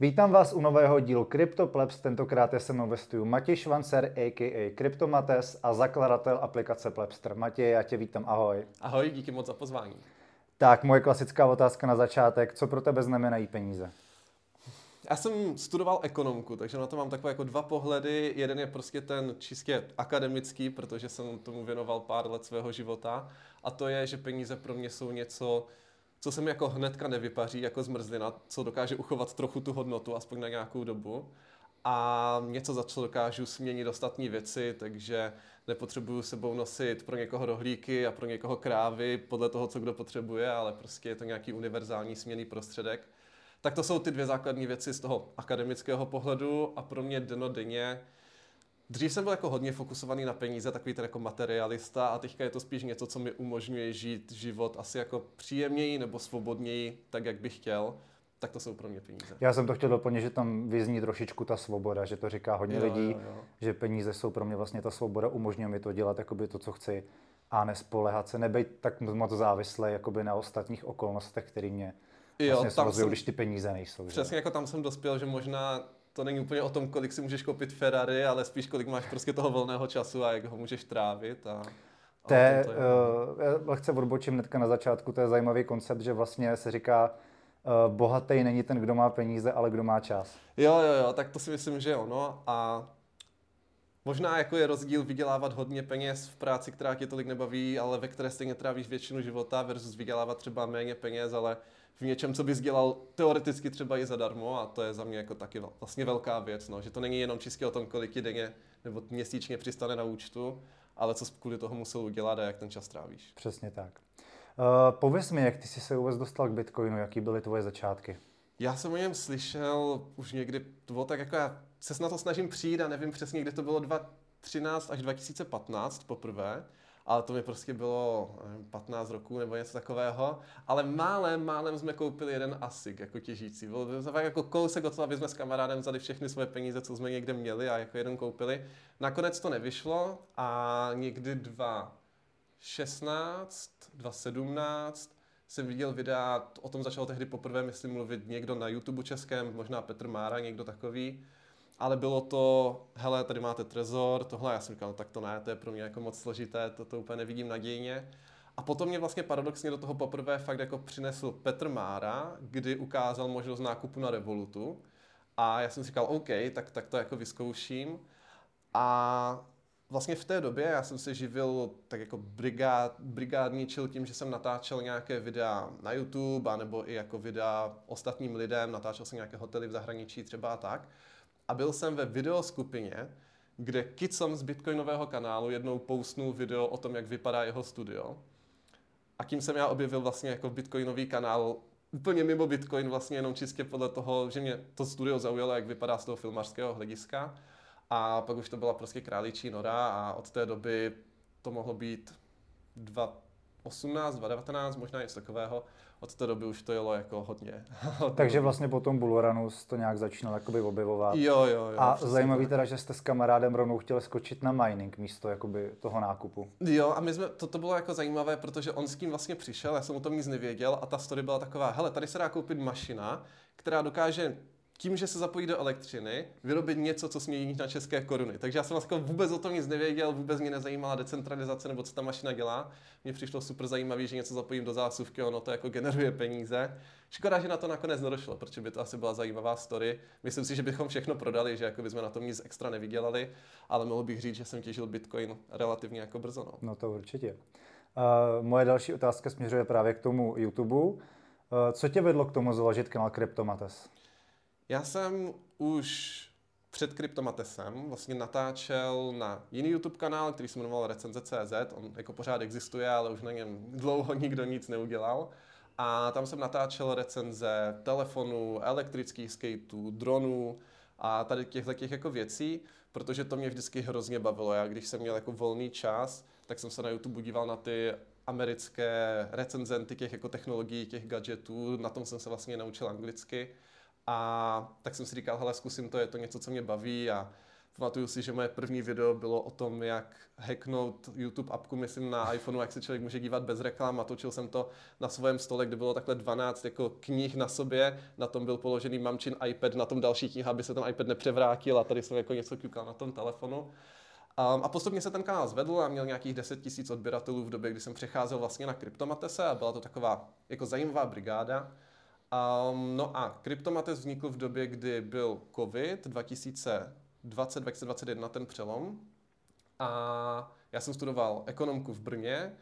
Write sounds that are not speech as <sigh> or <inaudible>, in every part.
Vítám vás u nového dílu CryptoPlebs, tentokrát je se mnou ve studiu Matěj Švancer, a.k.a. CryptoMates a zakladatel aplikace Plebster. Matěj, já tě vítám, ahoj. Ahoj, díky moc za pozvání. Tak, moje klasická otázka na začátek, co pro tebe znamenají peníze? Já jsem studoval ekonomku, takže na to mám takové jako dva pohledy. Jeden je prostě ten čistě akademický, protože jsem tomu věnoval pár let svého života. A to je, že peníze pro mě jsou něco, co se mi jako hnedka nevypaří, jako zmrzlina, co dokáže uchovat trochu tu hodnotu, aspoň na nějakou dobu. A něco, za co dokážu směnit ostatní věci, takže nepotřebuju sebou nosit pro někoho rohlíky a pro někoho krávy podle toho, co kdo potřebuje, ale prostě je to nějaký univerzální směný prostředek. Tak to jsou ty dvě základní věci z toho akademického pohledu a pro mě denodenně Dřív jsem byl jako hodně fokusovaný na peníze, takový ten jako materialista a teďka je to spíš něco, co mi umožňuje žít život asi jako příjemněji nebo svobodněji, tak jak bych chtěl. Tak to jsou pro mě peníze. Já jsem to chtěl doplnit, že tam vyzní trošičku ta svoboda, že to říká hodně jo, lidí, jo, jo. že peníze jsou pro mě vlastně ta svoboda, umožňuje mi to dělat jakoby to, co chci a nespolehat se, nebejt tak moc závislý jakoby na ostatních okolnostech, které mě jo, vlastně tam jsem, když ty peníze nejsou. Přesně že? jako tam jsem dospěl, že možná to není úplně o tom, kolik si můžeš koupit Ferrari, ale spíš kolik máš prostě toho volného času a jak ho můžeš trávit. A, to je, uh, lehce odbočím hnedka na začátku, to je zajímavý koncept, že vlastně se říká, uh, bohatý není ten, kdo má peníze, ale kdo má čas. Jo, jo, jo, tak to si myslím, že ono. A možná jako je rozdíl vydělávat hodně peněz v práci, která tě tolik nebaví, ale ve které stejně trávíš většinu života versus vydělávat třeba méně peněz, ale v něčem, co bys dělal teoreticky třeba i zadarmo a to je za mě jako taky vlastně velká věc, no, že to není jenom čistě o tom, kolik ti denně nebo měsíčně přistane na účtu, ale co kvůli toho musel udělat a jak ten čas trávíš. Přesně tak. Uh, pověz mi, jak ty jsi se vůbec dostal k Bitcoinu, jaký byly tvoje začátky? Já jsem o něm slyšel už někdy, to bylo tak jako já se na to snažím přijít a nevím přesně, kde to bylo 2013 až 2015 poprvé ale to mi prostě bylo nevím, 15 roků nebo něco takového. Ale málem, málem jsme koupili jeden ASIC jako těžící. Bylo to tak jako kousek od toho, aby jsme s kamarádem vzali všechny svoje peníze, co jsme někde měli a jako jeden koupili. Nakonec to nevyšlo a někdy dva 16, 2017 jsem viděl videa, o tom začal tehdy poprvé, myslím, mluvit někdo na YouTube českém, možná Petr Mára, někdo takový ale bylo to, hele, tady máte trezor, tohle, já jsem říkal, no, tak to ne, to je pro mě jako moc složité, to, to úplně nevidím nadějně. A potom mě vlastně paradoxně do toho poprvé fakt jako přinesl Petr Mára, kdy ukázal možnost nákupu na Revolutu. A já jsem si říkal, OK, tak, tak to jako vyzkouším. A vlastně v té době já jsem se živil tak jako brigád, brigádničil tím, že jsem natáčel nějaké videa na YouTube, nebo i jako videa ostatním lidem, natáčel jsem nějaké hotely v zahraničí třeba a tak a byl jsem ve videoskupině, kde Kitsom z Bitcoinového kanálu jednou postnul video o tom, jak vypadá jeho studio. A tím jsem já objevil vlastně jako Bitcoinový kanál úplně mimo Bitcoin, vlastně jenom čistě podle toho, že mě to studio zaujalo, jak vypadá z toho filmařského hlediska. A pak už to byla prostě králičí nora a od té doby to mohlo být 2018, 2019, možná něco takového od té doby už to jelo jako hodně. <laughs> Takže vlastně po tom Bullrunu to nějak začínal jakoby objevovat. Jo, jo, jo. A zajímavý teda, že jste s kamarádem rovnou chtěli skočit na mining místo jakoby toho nákupu. Jo, a my jsme, to, to bylo jako zajímavé, protože on s tím vlastně přišel, já jsem o tom nic nevěděl a ta story byla taková, hele, tady se dá koupit mašina, která dokáže tím, že se zapojí do elektřiny, vyrobit něco, co smějí na české koruny. Takže já jsem vlastně vůbec o tom nic nevěděl, vůbec mě nezajímala decentralizace nebo co ta mašina dělá. Mně přišlo super zajímavé, že něco zapojím do zásuvky, ono to jako generuje peníze. Škoda, že na to nakonec nedošlo, protože by to asi byla zajímavá story. Myslím si, že bychom všechno prodali, že jako bychom na tom nic extra nevydělali, ale mohl bych říct, že jsem těžil Bitcoin relativně jako brzo. No, no to určitě. Uh, moje další otázka směřuje právě k tomu YouTube. Uh, co tě vedlo k tomu založit kanál Cryptomates? Já jsem už před Kryptomatesem vlastně natáčel na jiný YouTube kanál, který se jmenoval Recenze.cz. On jako pořád existuje, ale už na něm dlouho <laughs> nikdo nic neudělal. A tam jsem natáčel recenze telefonů, elektrických skateů, dronů a tady těchto těch jako věcí, protože to mě vždycky hrozně bavilo. Já když jsem měl jako volný čas, tak jsem se na YouTube díval na ty americké recenzenty těch jako technologií, těch gadgetů, na tom jsem se vlastně naučil anglicky. A tak jsem si říkal, hele, zkusím to, je to něco, co mě baví. A Pamatuju si, že moje první video bylo o tom, jak hacknout YouTube apku, myslím na iPhoneu, jak se člověk může dívat bez reklam. A točil jsem to na svém stole, kde bylo takhle 12 jako knih na sobě, na tom byl položený mamčin iPad, na tom další kniha, aby se ten iPad nepřevrátil. A tady jsem jako něco kukal na tom telefonu. Um, a postupně se ten kanál zvedl a měl nějakých 10 tisíc odběratelů v době, kdy jsem přecházel vlastně na Kryptomatese. A byla to taková jako zajímavá brigáda. Um, no a Kryptomates vznikl v době, kdy byl COVID 2020, 2021 ten přelom. A já jsem studoval ekonomku v Brně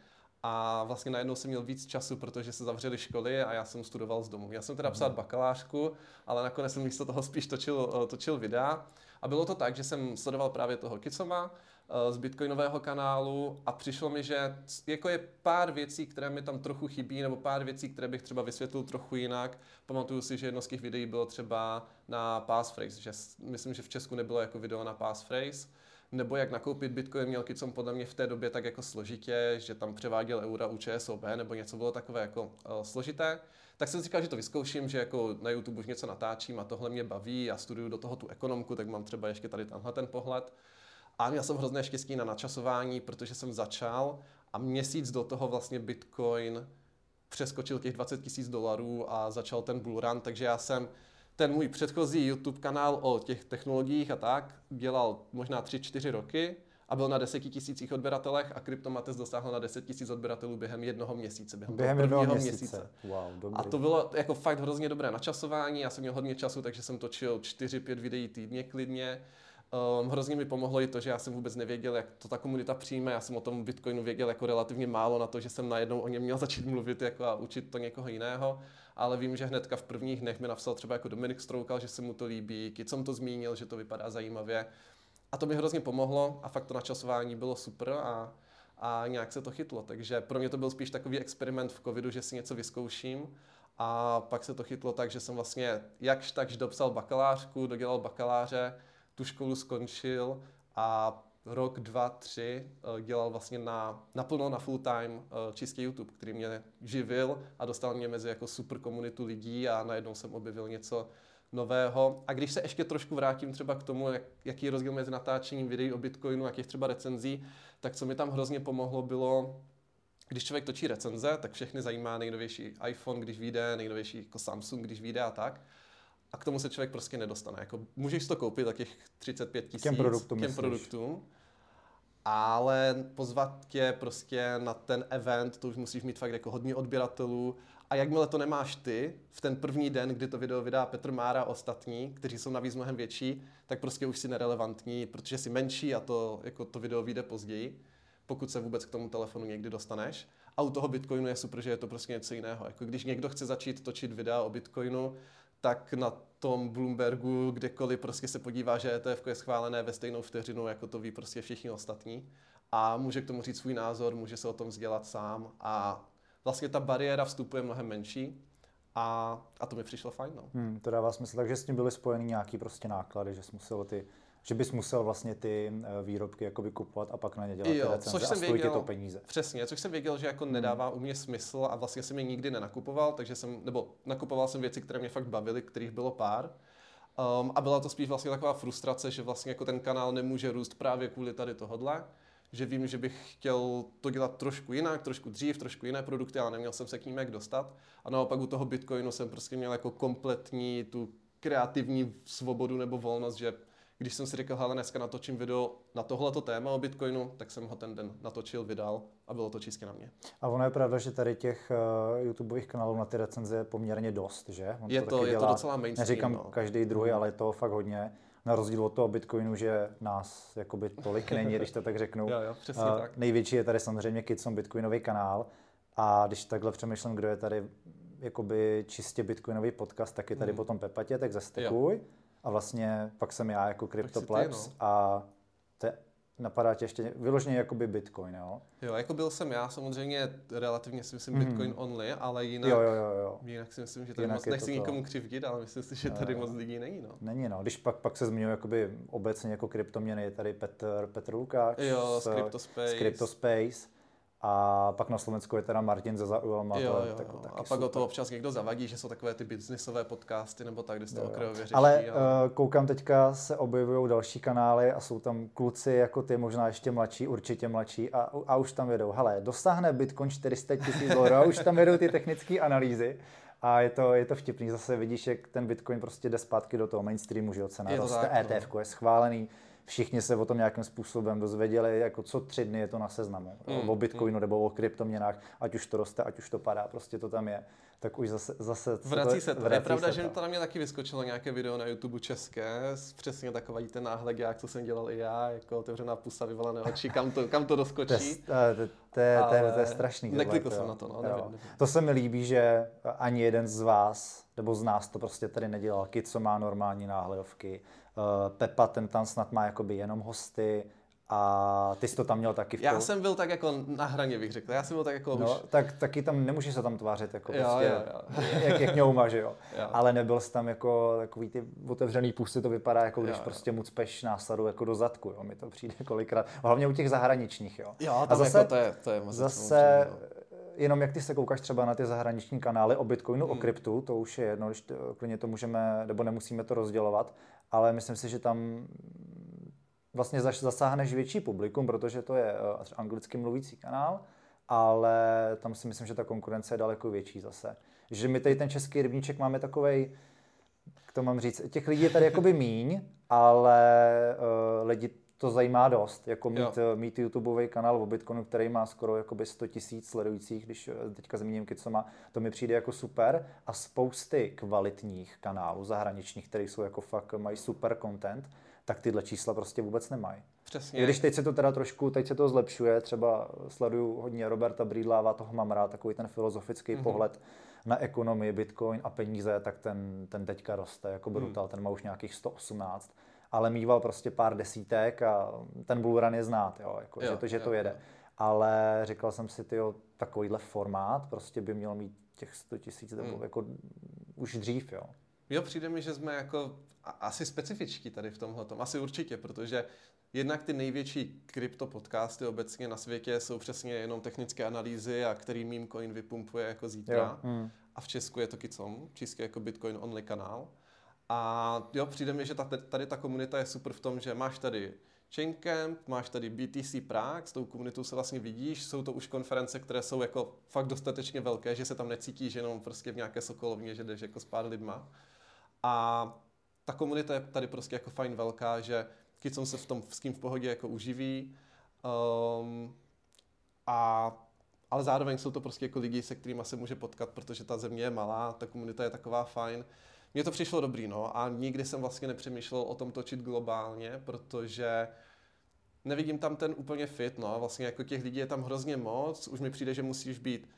a vlastně najednou jsem měl víc času, protože se zavřely školy a já jsem studoval z domu. Já jsem teda psal mhm. bakalářku, ale nakonec jsem místo toho spíš točil, točil videa. A bylo to tak, že jsem sledoval právě toho Kicoma, z bitcoinového kanálu a přišlo mi, že jako je pár věcí, které mi tam trochu chybí, nebo pár věcí, které bych třeba vysvětlil trochu jinak. Pamatuju si, že jedno z těch videí bylo třeba na passphrase, že myslím, že v Česku nebylo jako video na passphrase, nebo jak nakoupit Bitcoin měl Kicom podle mě v té době tak jako složitě, že tam převáděl eura u ČSOB, nebo něco bylo takové jako uh, složité. Tak jsem si říkal, že to vyzkouším, že jako na YouTube už něco natáčím a tohle mě baví a studuju do toho tu ekonomku, tak mám třeba ještě tady tenhle ten pohled. A měl jsem hrozné štěstí na načasování, protože jsem začal a měsíc do toho vlastně Bitcoin přeskočil těch 20 tisíc dolarů a začal ten bull run, takže já jsem ten můj předchozí YouTube kanál o těch technologiích a tak dělal možná 3-4 roky a byl na 10 tisících odběratelech a Kryptomates dosáhl na 10 tisíc odběratelů během jednoho měsíce, během, během jednoho měsíce. měsíce. Wow, dobrý. A to bylo jako fakt hrozně dobré načasování, já jsem měl hodně času, takže jsem točil 4-5 videí týdně klidně. Um, hrozně mi pomohlo i to, že já jsem vůbec nevěděl, jak to ta komunita přijme. Já jsem o tom Bitcoinu věděl jako relativně málo na to, že jsem najednou o něm měl <laughs> začít mluvit jako a učit to někoho jiného. Ale vím, že hnedka v prvních dnech mi napsal třeba jako Dominik Stroukal, že se mu to líbí, jsem to zmínil, že to vypadá zajímavě. A to mi hrozně pomohlo a fakt to načasování bylo super a, a nějak se to chytlo. Takže pro mě to byl spíš takový experiment v covidu, že si něco vyzkouším. A pak se to chytlo tak, že jsem vlastně jakž takž dopsal bakalářku, dodělal bakaláře, tu školu skončil a rok, dva, tři eh, dělal vlastně na, naplno na full time eh, čistě YouTube, který mě živil a dostal mě mezi jako super komunitu lidí a najednou jsem objevil něco nového. A když se ještě trošku vrátím třeba k tomu, jak, jaký je rozdíl mezi natáčením videí o Bitcoinu a těch třeba recenzí, tak co mi tam hrozně pomohlo bylo, když člověk točí recenze, tak všechny zajímá nejnovější iPhone, když vyjde, nejnovější jako Samsung, když vyjde a tak a k tomu se člověk prostě nedostane. Jako, můžeš to koupit za těch 35 tisíc těm produktům, těm produktům ale pozvat tě prostě na ten event, to už musíš mít fakt jako hodně odběratelů a jakmile to nemáš ty, v ten první den, kdy to video vydá Petr Mára a ostatní, kteří jsou navíc mnohem větší, tak prostě už si nerelevantní, protože jsi menší a to, jako to video vyjde později, pokud se vůbec k tomu telefonu někdy dostaneš. A u toho Bitcoinu je super, že je to prostě něco jiného. Jako když někdo chce začít točit videa o Bitcoinu, tak na tom Bloombergu, kdekoliv prostě se podívá, že ETF je schválené ve stejnou vteřinu, jako to ví prostě všichni ostatní. A může k tomu říct svůj názor, může se o tom vzdělat sám a vlastně ta bariéra vstupu je mnohem menší. A, a to mi přišlo fajn. No. Hmm, to dává smysl, takže s tím byly spojeny nějaký prostě náklady, že jsi musel ty že bys musel vlastně ty eh, výrobky jakoby kupovat a pak na ně dělat jo, recenze což jsem a věděl, to peníze. Přesně, což jsem věděl, že jako hmm. nedává u mě smysl a vlastně jsem je nikdy nenakupoval, takže jsem, nebo nakupoval jsem věci, které mě fakt bavily, kterých bylo pár. Um, a byla to spíš vlastně taková frustrace, že vlastně jako ten kanál nemůže růst právě kvůli tady tohodle že vím, že bych chtěl to dělat trošku jinak, trošku dřív, trošku jiné produkty, ale neměl jsem se k ním jak dostat. A naopak u toho Bitcoinu jsem prostě měl jako kompletní tu kreativní svobodu nebo volnost, že když jsem si řekl, hele, dneska natočím video na tohleto téma o Bitcoinu, tak jsem ho ten den natočil, vydal a bylo to čistě na mě. A ono je pravda, že tady těch uh, YouTubeových kanálů na ty recenze je poměrně dost, že? On je to, to je dělá, to docela mainstream. Neříkám no. každý druhý, ale je to fakt hodně. Na rozdíl od toho Bitcoinu, že nás jakoby tolik není, když to tak řeknu. <laughs> jo, jo, přesně uh, tak. Největší je tady samozřejmě Kitson Bitcoinový kanál a když takhle přemýšlím, kdo je tady jakoby čistě Bitcoinový podcast, tak je tady mm. potom Pepatě, tak zastekuj. Jo a vlastně pak jsem já jako CryptoPlebs no. a te, napadá tě ještě vyloženě jakoby Bitcoin, jo? Jo, jako byl jsem já samozřejmě relativně si myslím mm. Bitcoin only, ale jinak, jo, jo, jo, jo. jinak si myslím, že tady jinak moc nechci to nikomu křivdit, ale myslím si, že tady jo, moc lidí není, no. Není, no. Když pak, pak se zmiňuje jakoby obecně jako kryptoměny, je tady Petr, Petr Lukáč jo, z, z Cryptospace. Z Cryptospace A pak na Slovensku je teda Martin za zaujal, má jo, to jo, tak, jo. A pak super. o to občas někdo zavadí, že jsou takové ty biznisové podcasty nebo tak, kde se to okrajově řeší. Ale uh, koukám teďka se objevují další kanály a jsou tam kluci jako ty, možná ještě mladší, určitě mladší a, a už tam jedou. Hele, dosáhne Bitcoin 400 tisíc dolarů a už tam jedou ty technické analýzy. A je to, je to vtipný, zase vidíš, jak ten Bitcoin prostě jde zpátky do toho mainstreamu, že jo, cena Je to roste, no. ETF je schválený, všichni se o tom nějakým způsobem dozvěděli, jako co tři dny je to na seznamu, Mm, o Bitcoinu nebo o kryptoměnách, ať už to roste, ať už to padá, prostě to tam je. Tak už zase, zase Vrací se to. vrací je pravda, se že to. to na mě taky vyskočilo nějaké video na YouTube české, s- přesně takový ten náhled, jak co jsem dělal i já, jako otevřená pusa, vyvalené oči, kam to, kam to To je, doskočí. to, je, to, je, to, je, to je strašný. neklikl jsem na to, no, nevím, nevím. To se mi líbí, že ani jeden z vás, nebo z nás to prostě tady nedělal. Kit, co má normální náhledovky. Uh, Pepa, ten tam snad má jakoby jenom hosty. A ty jsi to tam měl taky v Já jsem byl tak jako na hraně, bych řekl. Já jsem byl tak jako No, už... tak taky tam nemůžeš se tam tvářit, jako Jo, prostě, jo, <laughs> jo. jak, jak ňouma, že jo. Jo. Ale nebyl jsi tam jako takový ty otevřený pusty, to vypadá jako když Jo, jo. prostě mu cpeš násadu jako do zadku, jo. Mi to přijde kolikrát, hlavně u těch zahraničních, jo. Jo, A tam zase- jako to je, to je moc Zase, samozřejmě, jenom jak ty se koukáš třeba na ty zahraniční kanály o Bitcoinu, Hmm. o kryptu, to už je jedno, když to, klidně to můžeme, nebo nemusíme to rozdělovat, ale myslím si, že tam vlastně zasáhneš větší publikum, protože to je eh, anglicky mluvící kanál, ale tam si myslím, že ta konkurence je daleko větší zase. Že my tady ten český rybníček máme takovej, jak to mám říct, těch lidí je tady jakoby míň, ale uh, lidi to zajímá dost, jako mít, Jo. eh, mít YouTubeový kanál o Bitcoinu, který má skoro jakoby 100 tisíc sledujících, když eh, teďka zmíním co má, to mi přijde jako super a spousty kvalitních kanálů zahraničních, které jsou jako fakt, mají super content, tak tyhle čísla prostě vůbec nemají. Přesně. I když teď se to teda trošku, teď se to zlepšuje, třeba sleduju hodně Roberta Brídláva, toho mám rád, takový ten filozofický mm-hmm. pohled na ekonomii, Bitcoin a peníze, tak ten, ten teďka roste jako brutal, mm. ten má už nějakých 118, ale mýval prostě pár desítek a ten bull run je znát, jo, jako, Jo, že to, že jo, to jede. jo. Ale říkal jsem si, tyjo, takovýhle formát prostě by měl mít těch 100 tisíc, nebo Mm. jako už dřív, jo. Jo, přijde mi, že jsme jako asi specifičtí tady v tomhle. Asi určitě, protože jednak ty největší krypto podcasty obecně na světě jsou přesně jenom technické analýzy a který meme coin vypumpuje jako zítra. jo. Hmm. A v Česku je to Kicom, čistě jako Bitcoin only kanál. A jo, přijde mi, že ta, tady ta komunita je super v tom, že máš tady Chaincamp, máš tady BTC Prague, s tou komunitou se vlastně vidíš, jsou to už konference, které jsou jako fakt dostatečně velké, že se tam necítíš jenom prostě v nějaké sokolovně, že jdeš jako s pár lidma. A ta komunita je tady prostě jako fajn velká, že Kicom se v tom s tím v pohodě jako uživí. Um, a ale zároveň jsou to prostě jako lidi, se kterými se může potkat, protože ta země je malá, ta komunita je taková fajn. Mně to přišlo dobrý, no, a nikdy jsem vlastně nepřemýšlel o tom točit globálně, protože nevidím tam ten úplně fit, no, vlastně jako těch lidí je tam hrozně moc, už mi přijde, že musíš být,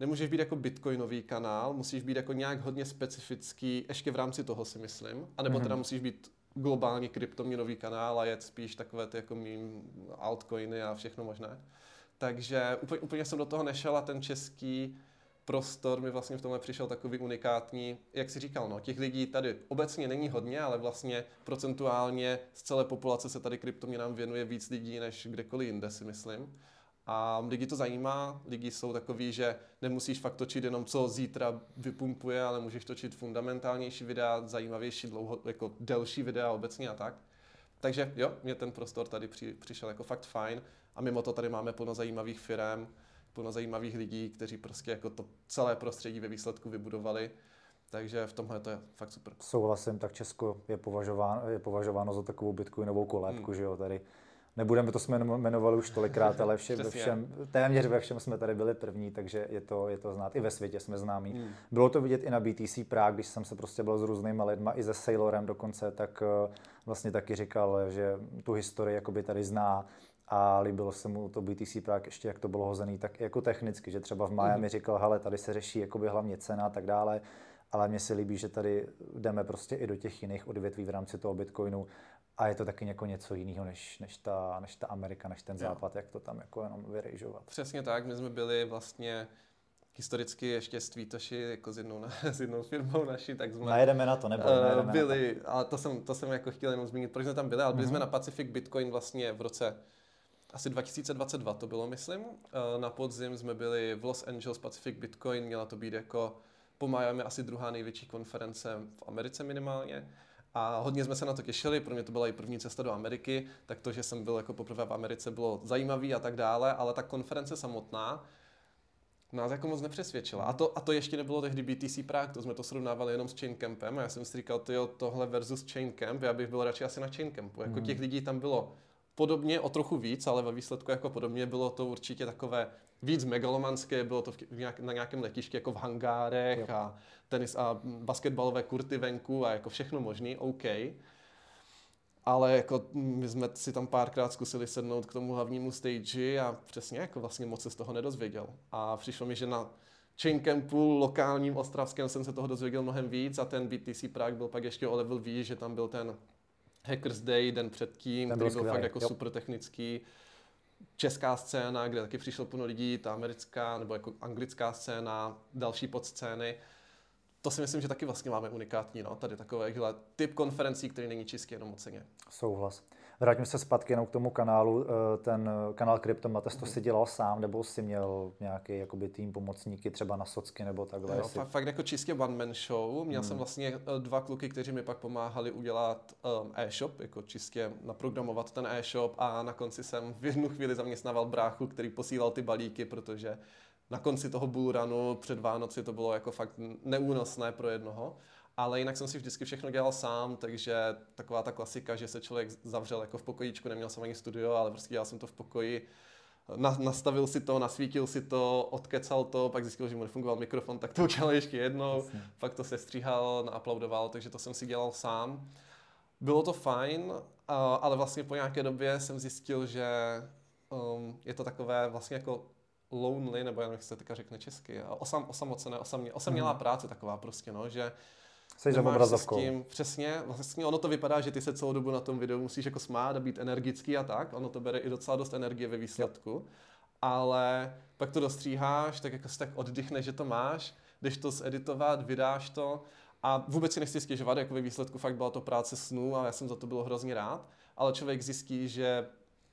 nemůžeš být jako bitcoinový kanál, musíš být jako nějak hodně specifický, ještě v rámci toho si myslím, anebo teda musíš být globálně kryptoměnový kanál a jet spíš takové ty jako mým altcoiny a všechno možné. Takže úplně, úplně jsem do toho nešel a ten český prostor mi vlastně v tomhle přišel takový unikátní. Jak si říkal, no, těch lidí tady obecně není hodně, ale vlastně procentuálně z celé populace se tady kryptoměnám věnuje víc lidí než kdekoliv jinde, si myslím. A lidi to zajímá, lidi jsou takový, že nemusíš fakt točit jenom co zítra vypumpuje, ale můžeš točit fundamentálnější videa, zajímavější, dlouho, jako delší videa obecně a tak. Takže jo, mě ten prostor tady při, přišel jako fakt fajn a mimo to tady máme plno zajímavých firm, plno zajímavých lidí, kteří prostě jako to celé prostředí ve výsledku vybudovali. Takže v tomhle to je fakt super. Souhlasím, tak Česko je považováno, je považováno za takovou bitcoinovou kolébku, Hmm. že jo, tady. Nebudeme, to jsme jmenovali už tolikrát, ale vše, ve všem, téměř ve všem jsme tady byli první, takže je to, je to znát. I ve světě jsme známí. Hmm. Bylo to vidět i na BTC Prague, když jsem se prostě byl s různýma lidma, i se Sailorem dokonce, tak eh, vlastně taky říkal, že tu historii jakoby tady zná a líbilo se mu to BTC Prague ještě, jak to bylo hozený, tak jako technicky, že třeba v Miami říkal, hele, tady se řeší jakoby hlavně cena a tak dále, ale mně se líbí, že tady jdeme prostě i do těch jiných odvětví v rámci toho Bitcoinu a je to taky jako něco jiného, než, než, ta, než ta Amerika, než ten Jo. západ, jak to tam jako jenom vyrejžovat. Přesně tak, my jsme byli vlastně historicky ještě s Tweetoši, jako s jednou, <laughs> s jednou firmou naší, tak jsme Najedeme na to, nebo eh, najedeme na to. byli, ale to jsem, to jsem jako chtěl jenom zmínit, proč jsme tam byli, ale byli Mhm. jsme na Pacific Bitcoin vlastně v roce asi 2022 to bylo, myslím. Eh, na podzim jsme byli v Los Angeles Pacific Bitcoin, měla to být jako po Miami asi druhá největší konference v Americe minimálně. A hodně jsme se na to těšili, pro mě to byla i první cesta do Ameriky, tak to, že jsem byl jako poprvé v Americe, bylo zajímavý a tak dále, ale ta konference samotná nás jako moc nepřesvědčila. A to, a to ještě nebylo tehdy BTC Prague, to jsme to srovnávali jenom s Campem a já jsem si říkal, tyjo, tohle versus Camp, já bych byl radši asi na Campu. Jako hmm. těch lidí tam bylo podobně, o trochu víc, ale ve výsledku jako podobně bylo to určitě takové víc megalomanské, bylo to v nějak, na nějakém letišti jako v hangárech jo. a tenis a basketbalové kurty venku a jako všechno možný, OK. Ale jako my jsme si tam párkrát zkusili sednout k tomu hlavnímu stage a přesně jako vlastně moc se z toho nedozvěděl. A přišlo mi, že na Chain Campu lokálním ostravském jsem se toho dozvěděl mnohem víc a ten BTC Prague byl pak ještě o level výš, že tam byl ten Hackers Day den předtím, ten který byl fakt jako jo. super technický. Česká scéna, kde taky přišlo plno lidí, ta americká nebo jako anglická scéna, další podscény to si myslím, že taky vlastně máme unikátní, no, tady takovéhle typ konferencí, který není čistě jenom o ceně. Souhlas. Vrátím se zpátky jenom k tomu kanálu. Eh, ten kanál Kryptomates, to si dělal sám, nebo si měl nějaký jakoby, tým pomocníky třeba na socky nebo takhle? Jo, jestli... fakt, fakt jako čistě one man show. Měl hmm. jsem vlastně eh, dva kluky, kteří mi pak pomáhali udělat um, e-shop, jako čistě naprogramovat ten e-shop a na konci jsem v jednu chvíli zaměstnával bráchu, který posílal ty balíky, protože na konci toho bullrunu před Vánoci to bylo jako fakt neúnosné pro jednoho. Ale jinak jsem si vždycky všechno dělal sám, takže taková ta klasika, že se člověk zavřel jako v pokojíčku, neměl jsem ani studio, ale prostě dělal jsem to v pokoji, na, nastavil si to, nasvítil si to, odkecal to, pak zjistil, že mu nefungoval mikrofon, tak to udělal ještě jednou, Jasně. pak to se stříhal, naaploudoval, takže to jsem si dělal sám. Bylo to fajn, ale vlastně po nějaké době jsem zjistil, že um, je to takové vlastně jako lonely, nebo jak se teďka řekne česky, osam, osamocené, osamě, osamělá hmm. práce taková prostě, no, že Jsi za obrazovkou. Tím, přesně, vlastně ono to vypadá, že ty se celou dobu na tom videu musíš jako smát a být energický a tak, ono to bere i docela dost energie ve výsledku, jo. ale pak to dostříháš, tak jako si tak oddychneš, že to máš, jdeš to zeditovat, vydáš to a vůbec si nechci stěžovat, jako ve výsledku fakt byla to práce snů a já jsem za to byl hrozně rád, ale člověk zjistí, že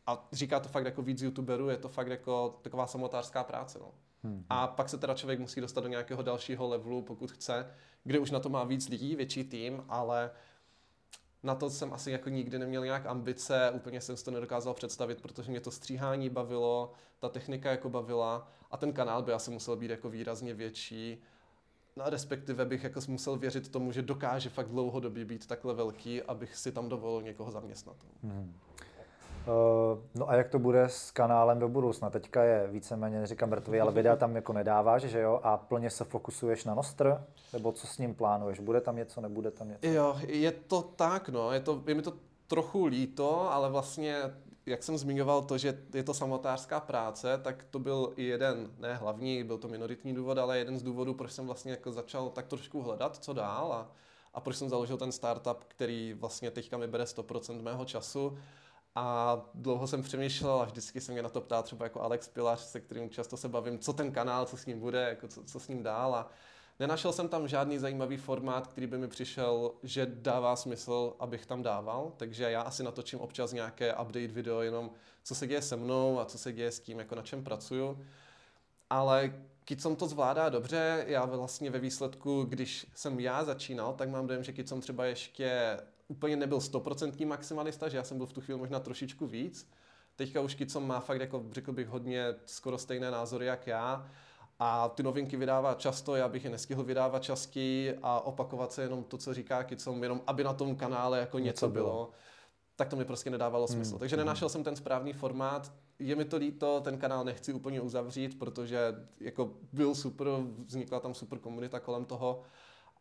a říká to fakt jako víc youtuberů, je to fakt jako taková samotářská práce. No. Hmm. A pak se teda člověk musí dostat do nějakého dalšího levelu, pokud chce, kde už na to má víc lidí, větší tým, ale na to jsem asi jako nikdy neměl nějak ambice, úplně jsem si to nedokázal představit, protože mě to stříhání bavilo, ta technika jako bavila a ten kanál by asi musel být jako výrazně větší. No, respektive bych jako musel věřit tomu, že dokáže fakt dlouhodobě být takhle velký, abych si tam dovolil někoho zaměstnat. Hmm. Uh, no a jak to bude s kanálem do budoucna? Teďka je víceméně, neříkám mrtvý, ale videa tam jako nedáváš, že jo? A plně se fokusuješ na Nostr? Nebo co s ním plánuješ? Bude tam něco, nebude tam něco? Jo, je to tak, no. Je, to, je mi to trochu líto, ale vlastně, jak jsem zmiňoval to, že je to samotářská práce, tak to byl i jeden, ne hlavní, byl to minoritní důvod, ale jeden z důvodů, proč jsem vlastně jako začal tak trošku hledat, co dál a, a proč jsem založil ten startup, který vlastně teďka mi bere 100% mého času a dlouho jsem přemýšlel a vždycky se mě na to ptá třeba jako Alex Pilař, se kterým často se bavím, co ten kanál, co s ním bude, jako co, co s ním dál. A nenašel jsem tam žádný zajímavý formát, který by mi přišel, že dává smysl, abych tam dával. Takže já asi natočím občas nějaké update video, jenom co se děje se mnou a co se děje s tím, jako na čem pracuju. Ale Kicom to zvládá dobře, já vlastně ve výsledku, když jsem já začínal, tak mám dojem, že Kicom třeba ještě úplně nebyl stoprocentní maximalista, že já jsem byl v tu chvíli možná trošičku víc. Teďka už Kicom má fakt, jako řekl bych, hodně skoro stejné názory jak já. A ty novinky vydává často, já bych je nestihl vydávat častěji a opakovat se jenom to, co říká Kicom, jenom aby na tom kanále jako něco, něco bylo. bylo. Tak to mi prostě nedávalo hmm. smysl. Takže hmm. nenašel jsem ten správný formát. Je mi to líto, ten kanál nechci úplně uzavřít, protože jako byl super, vznikla tam super komunita kolem toho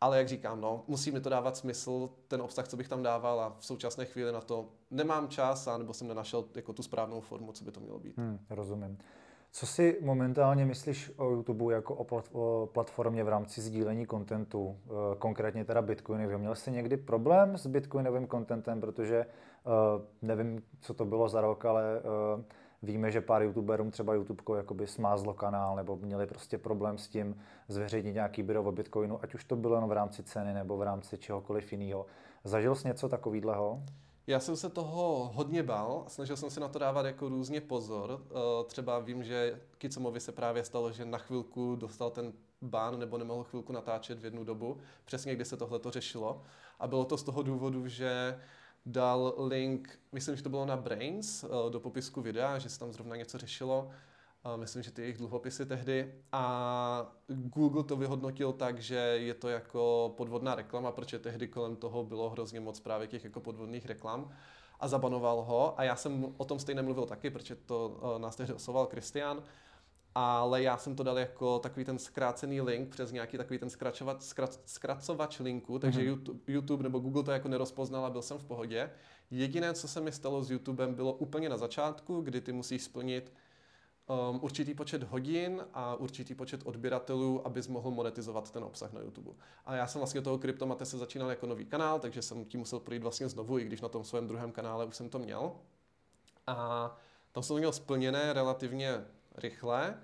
ale jak říkám, no, musí mi to dávat smysl, ten obsah, co bych tam dával a v současné chvíli na to nemám čas, a nebo jsem nenašel jako tu správnou formu, co by to mělo být. Hmm, rozumím. Co si momentálně myslíš o YouTube jako o platformě v rámci sdílení kontentu, eh, konkrétně teda Bitcoinového? Měl jsi někdy problém s Bitcoinovým kontentem, protože eh, nevím, co to bylo za rok, ale eh, Víme, že pár youtuberům třeba YouTubeko jakoby smázlo kanál nebo měli prostě problém s tím zveřejnit nějaký video o Bitcoinu, ať už to bylo jenom v rámci ceny nebo v rámci čehokoliv jiného. Zažil jsi něco takového? Já jsem se toho hodně bál, snažil jsem se na to dávat jako různě pozor. Eh, třeba vím, že Kicomovi se právě stalo, že na chvilku dostal ten bán nebo nemohl chvilku natáčet v jednu dobu, přesně kdy se tohle to řešilo. A bylo to z toho důvodu, že dal link, myslím, že to bylo na Brains, eh, do popisku videa, že se tam zrovna něco řešilo. Myslím, že ty jejich dluhopisy tehdy. A Google to vyhodnotil tak, že je to jako podvodná reklama, protože tehdy kolem toho bylo hrozně moc právě těch jako podvodných reklam a zabanoval ho. A já jsem o tom stejně mluvil taky, protože to eh, nás tehdy osoval Kristian ale já jsem to dal jako takový ten zkrácený link přes nějaký takový ten zkračovat, zkrac, zkracovač linku, takže mm-hmm. YouTube, YouTube nebo Google to jako nerozpoznal a byl jsem v pohodě. Jediné, co se mi stalo s YouTubem, bylo úplně na začátku, kdy ty musíš splnit um, určitý počet hodin a určitý počet odběratelů, abys mohl monetizovat ten obsah na YouTube. A já jsem vlastně toho Kryptomate se začínal jako nový kanál, takže jsem tím musel projít vlastně znovu, i když na tom svém druhém kanále už jsem to měl. A tam jsem to měl splněné relativně rychle,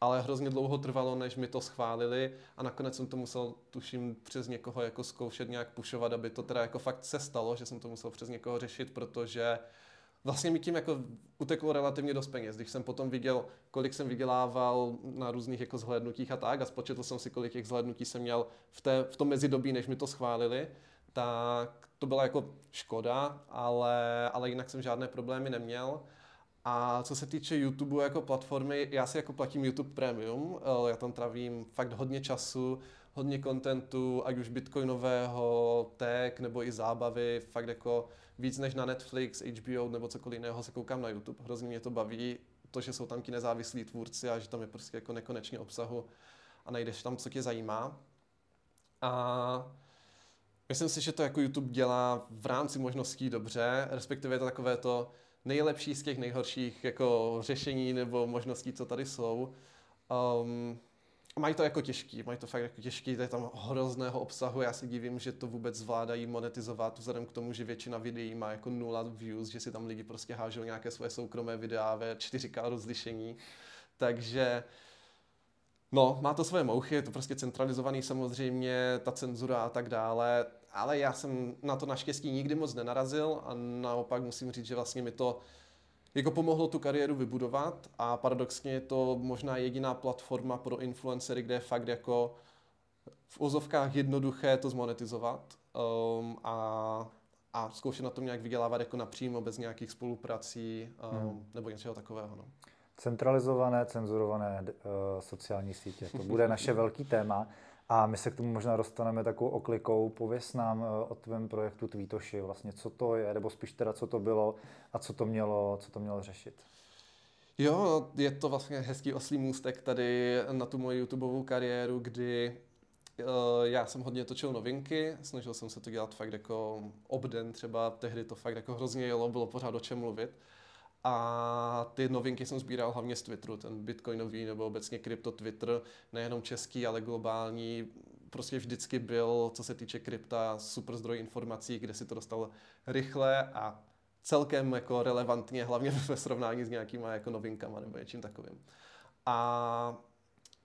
ale hrozně dlouho trvalo, než mi to schválili a nakonec jsem to musel, tuším, přes někoho jako zkoušet nějak pušovat, aby to teda jako fakt se stalo, že jsem to musel přes někoho řešit, protože vlastně mi tím jako uteklo relativně dost peněz. Když jsem potom viděl, kolik jsem vydělával na různých jako zhlédnutích a tak a spočetl jsem si, kolik těch zhlédnutí jsem měl v, té, v tom mezidobí, než mi to schválili, tak to byla jako škoda, ale, ale jinak jsem žádné problémy neměl. A co se týče YouTube jako platformy, já si jako platím YouTube Premium, já tam travím fakt hodně času, hodně kontentu, ať už bitcoinového, tech nebo i zábavy, fakt jako víc než na Netflix, HBO nebo cokoliv jiného se koukám na YouTube. Hrozně mě to baví, to, že jsou tam ti nezávislí tvůrci a že tam je prostě jako nekonečně obsahu a najdeš tam, co tě zajímá. A myslím si, že to jako YouTube dělá v rámci možností dobře, respektive je to takové to nejlepší z těch nejhorších jako řešení nebo možností, co tady jsou. Um, mají to jako těžký, mají to fakt jako těžký, to je tam hrozného obsahu, já si divím, že to vůbec zvládají monetizovat, vzhledem k tomu, že většina videí má jako nula views, že si tam lidi prostě hážou nějaké svoje soukromé videa ve 4K rozlišení, takže no, má to svoje mouchy, je to prostě centralizovaný samozřejmě, ta cenzura a tak dále, ale já jsem na to naštěstí nikdy moc nenarazil a naopak musím říct, že vlastně mi to jako pomohlo tu kariéru vybudovat a paradoxně je to možná jediná platforma pro influencery, kde je fakt jako v úzovkách jednoduché to zmonetizovat um, a, a zkoušet na tom nějak vydělávat jako napřímo, bez nějakých spoluprací um, hmm. nebo něčeho takového. No. Centralizované, cenzurované uh, sociální sítě, to <laughs> bude naše velký téma. A my se k tomu možná dostaneme takovou oklikou. Pověs nám eh, o tvém projektu Tweetoši, vlastně co to je, nebo spíš teda co to bylo a co to mělo, co to mělo řešit. Jo, je to vlastně hezký oslý můstek tady na tu moji YouTubeovou kariéru, kdy uh, já jsem hodně točil novinky, snažil jsem se to dělat fakt jako obden třeba, tehdy to fakt jako hrozně jelo, bylo pořád o čem mluvit. A ty novinky jsem sbíral hlavně z Twitteru, ten bitcoinový nebo obecně krypto Twitter, nejenom český, ale globální, prostě vždycky byl, co se týče krypta, super zdroj informací, kde si to dostal rychle a celkem jako relevantně, hlavně <laughs> ve srovnání s nějakýma jako novinkama nebo něčím takovým. A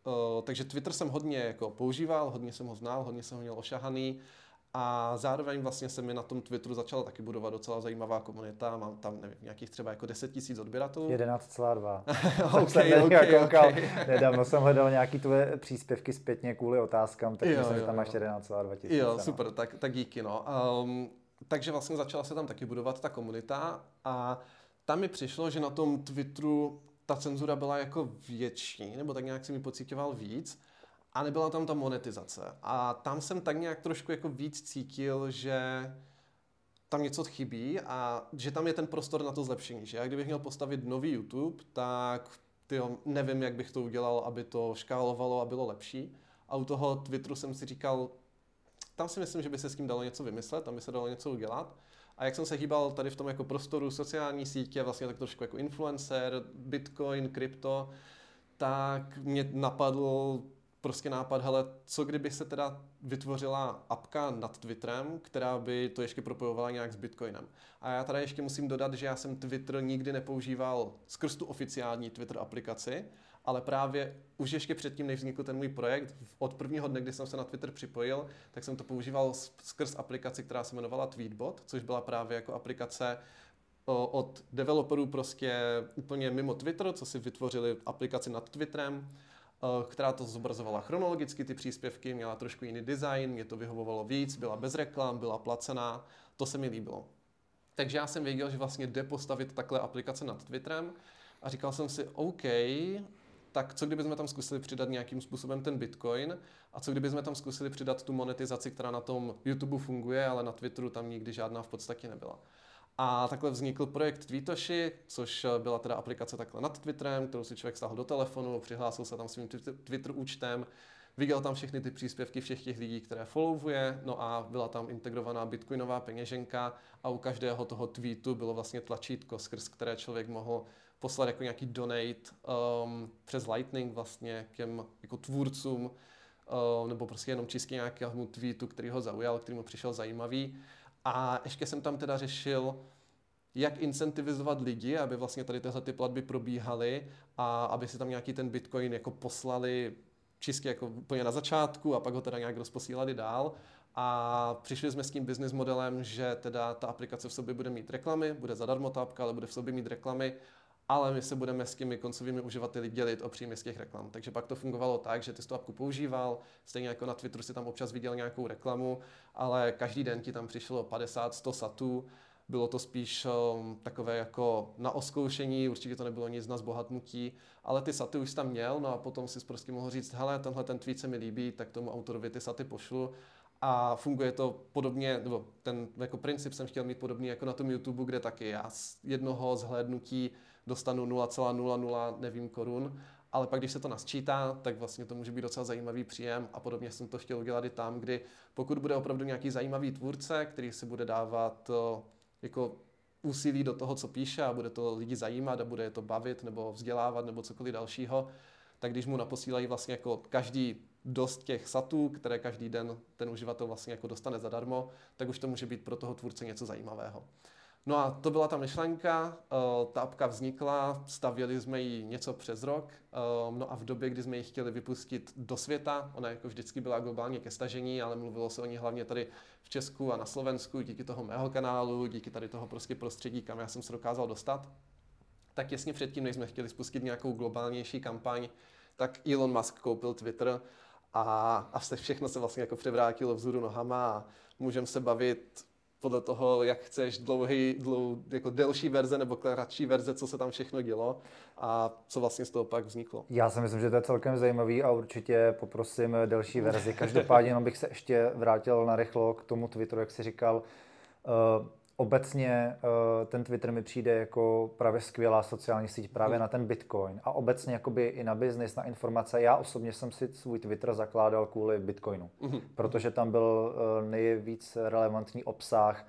uh, takže Twitter jsem hodně jako používal, hodně jsem ho znal, hodně jsem ho měl ošahaný a zároveň vlastně se mi na tom Twitteru začala taky budovat docela zajímavá komunita. Mám tam nevím, nějakých třeba jako 10 tisíc odběratelů. 11,2. <laughs> okay, okay, okay. <laughs> Nedávno jsem hledal nějaký tvoje příspěvky zpětně kvůli otázkám, tak jo, myslím, jo, že tam jo. máš 11,2 tisíc. Jo, no. super, tak, tak díky. No. Um, takže vlastně začala se tam taky budovat ta komunita a tam mi přišlo, že na tom Twitteru ta cenzura byla jako větší, nebo tak nějak si mi pocitoval víc a nebyla tam ta monetizace. A tam jsem tak nějak trošku jako víc cítil, že tam něco chybí a že tam je ten prostor na to zlepšení. Že já kdybych měl postavit nový YouTube, tak tyjo, nevím, jak bych to udělal, aby to škálovalo a bylo lepší. A u toho Twitteru jsem si říkal, tam si myslím, že by se s tím dalo něco vymyslet, tam by se dalo něco udělat. A jak jsem se hýbal tady v tom jako prostoru sociální sítě, vlastně tak trošku jako influencer, bitcoin, krypto, tak mě napadl prostě nápad, hele, co kdyby se teda vytvořila apka nad Twitterem, která by to ještě propojovala nějak s Bitcoinem. A já tady ještě musím dodat, že já jsem Twitter nikdy nepoužíval skrz tu oficiální Twitter aplikaci, ale právě už ještě předtím, než vznikl ten můj projekt, od prvního dne, kdy jsem se na Twitter připojil, tak jsem to používal skrz aplikaci, která se jmenovala Tweetbot, což byla právě jako aplikace od developerů prostě úplně mimo Twitter, co si vytvořili aplikaci nad Twitterem, která to zobrazovala chronologicky, ty příspěvky, měla trošku jiný design, mě to vyhovovalo víc, byla bez reklam, byla placená, to se mi líbilo. Takže já jsem věděl, že vlastně jde postavit takhle aplikace nad Twitterem a říkal jsem si, OK, tak co kdybychom tam zkusili přidat nějakým způsobem ten Bitcoin a co kdybychom tam zkusili přidat tu monetizaci, která na tom YouTube funguje, ale na Twitteru tam nikdy žádná v podstatě nebyla. A takhle vznikl projekt Tweetoshi, což byla teda aplikace takhle nad Twitterem, kterou si člověk stáhl do telefonu, přihlásil se tam svým Twitter účtem, viděl tam všechny ty příspěvky všech těch lidí, které followuje, no a byla tam integrovaná bitcoinová peněženka a u každého toho tweetu bylo vlastně tlačítko, skrz které člověk mohl poslat jako nějaký donate um, přes Lightning vlastně k těm jako tvůrcům, uh, nebo prostě jenom čistě nějakému tweetu, který ho zaujal, který mu přišel zajímavý. A ještě jsem tam teda řešil, jak incentivizovat lidi, aby vlastně tady tyhle ty platby probíhaly a aby si tam nějaký ten bitcoin jako poslali čistě jako úplně na začátku a pak ho teda nějak rozposílali dál. A přišli jsme s tím business modelem, že teda ta aplikace v sobě bude mít reklamy, bude zadarmo ta apka, ale bude v sobě mít reklamy ale my se budeme s těmi koncovými uživateli dělit o příjmy z těch reklam. Takže pak to fungovalo tak, že ty jsi tu apku používal, stejně jako na Twitteru si tam občas viděl nějakou reklamu, ale každý den ti tam přišlo 50-100 satů, bylo to spíš um, takové jako na oskoušení, určitě to nebylo nic na zbohatnutí, ale ty saty už tam měl, no a potom si prostě mohl říct, hele, tenhle ten tweet se mi líbí, tak tomu autorovi ty saty pošlu a funguje to podobně, nebo ten jako princip jsem chtěl mít podobný jako na tom YouTube, kde taky já z jednoho zhlédnutí dostanu 0,00 nevím korun, ale pak když se to nasčítá, tak vlastně to může být docela zajímavý příjem a podobně jsem to chtěl udělat i tam, kdy pokud bude opravdu nějaký zajímavý tvůrce, který si bude dávat eh, jako úsilí do toho, co píše a bude to lidi zajímat a bude je to bavit nebo vzdělávat nebo cokoliv dalšího, tak když mu naposílají vlastně jako každý dost těch satů, které každý den ten uživatel vlastně jako dostane zadarmo, tak už to může být pro toho tvůrce něco zajímavého. No a to byla ta myšlenka, eh, ta apka vznikla, stavěli jsme ji něco přes rok, eh, no a v době, kdy jsme ji chtěli vypustit do světa, ona jako vždycky byla globálně ke stažení, ale mluvilo se o ní hlavně tady v Česku a na Slovensku, díky toho mého kanálu, díky tady toho prostě prostředí, kam já jsem se dokázal dostat, tak těsně předtím, než jsme chtěli spustit nějakou globálnější kampaň, tak Elon Musk koupil Twitter a, a všechno se vlastně jako převrátilo vzhůru nohama a můžeme se bavit podle toho, jak chceš dlouhý, dlou, jako delší verze nebo kratší verze, co se tam všechno dělo a co vlastně z toho pak vzniklo. Já si myslím, že to je celkem zajímavý a určitě poprosím delší verzi. <laughs> Každopádně jenom bych se ještě vrátil na rychlo k tomu Twitteru, jak jsi říkal. Uh, obecně uh, ten Twitter mi přijde jako právě skvělá sociální síť právě mm. na ten Bitcoin a obecně jakoby i na biznis, na informace. Já osobně jsem si svůj Twitter zakládal kvůli Bitcoinu, mm. protože tam byl uh, nejvíc relevantní obsah,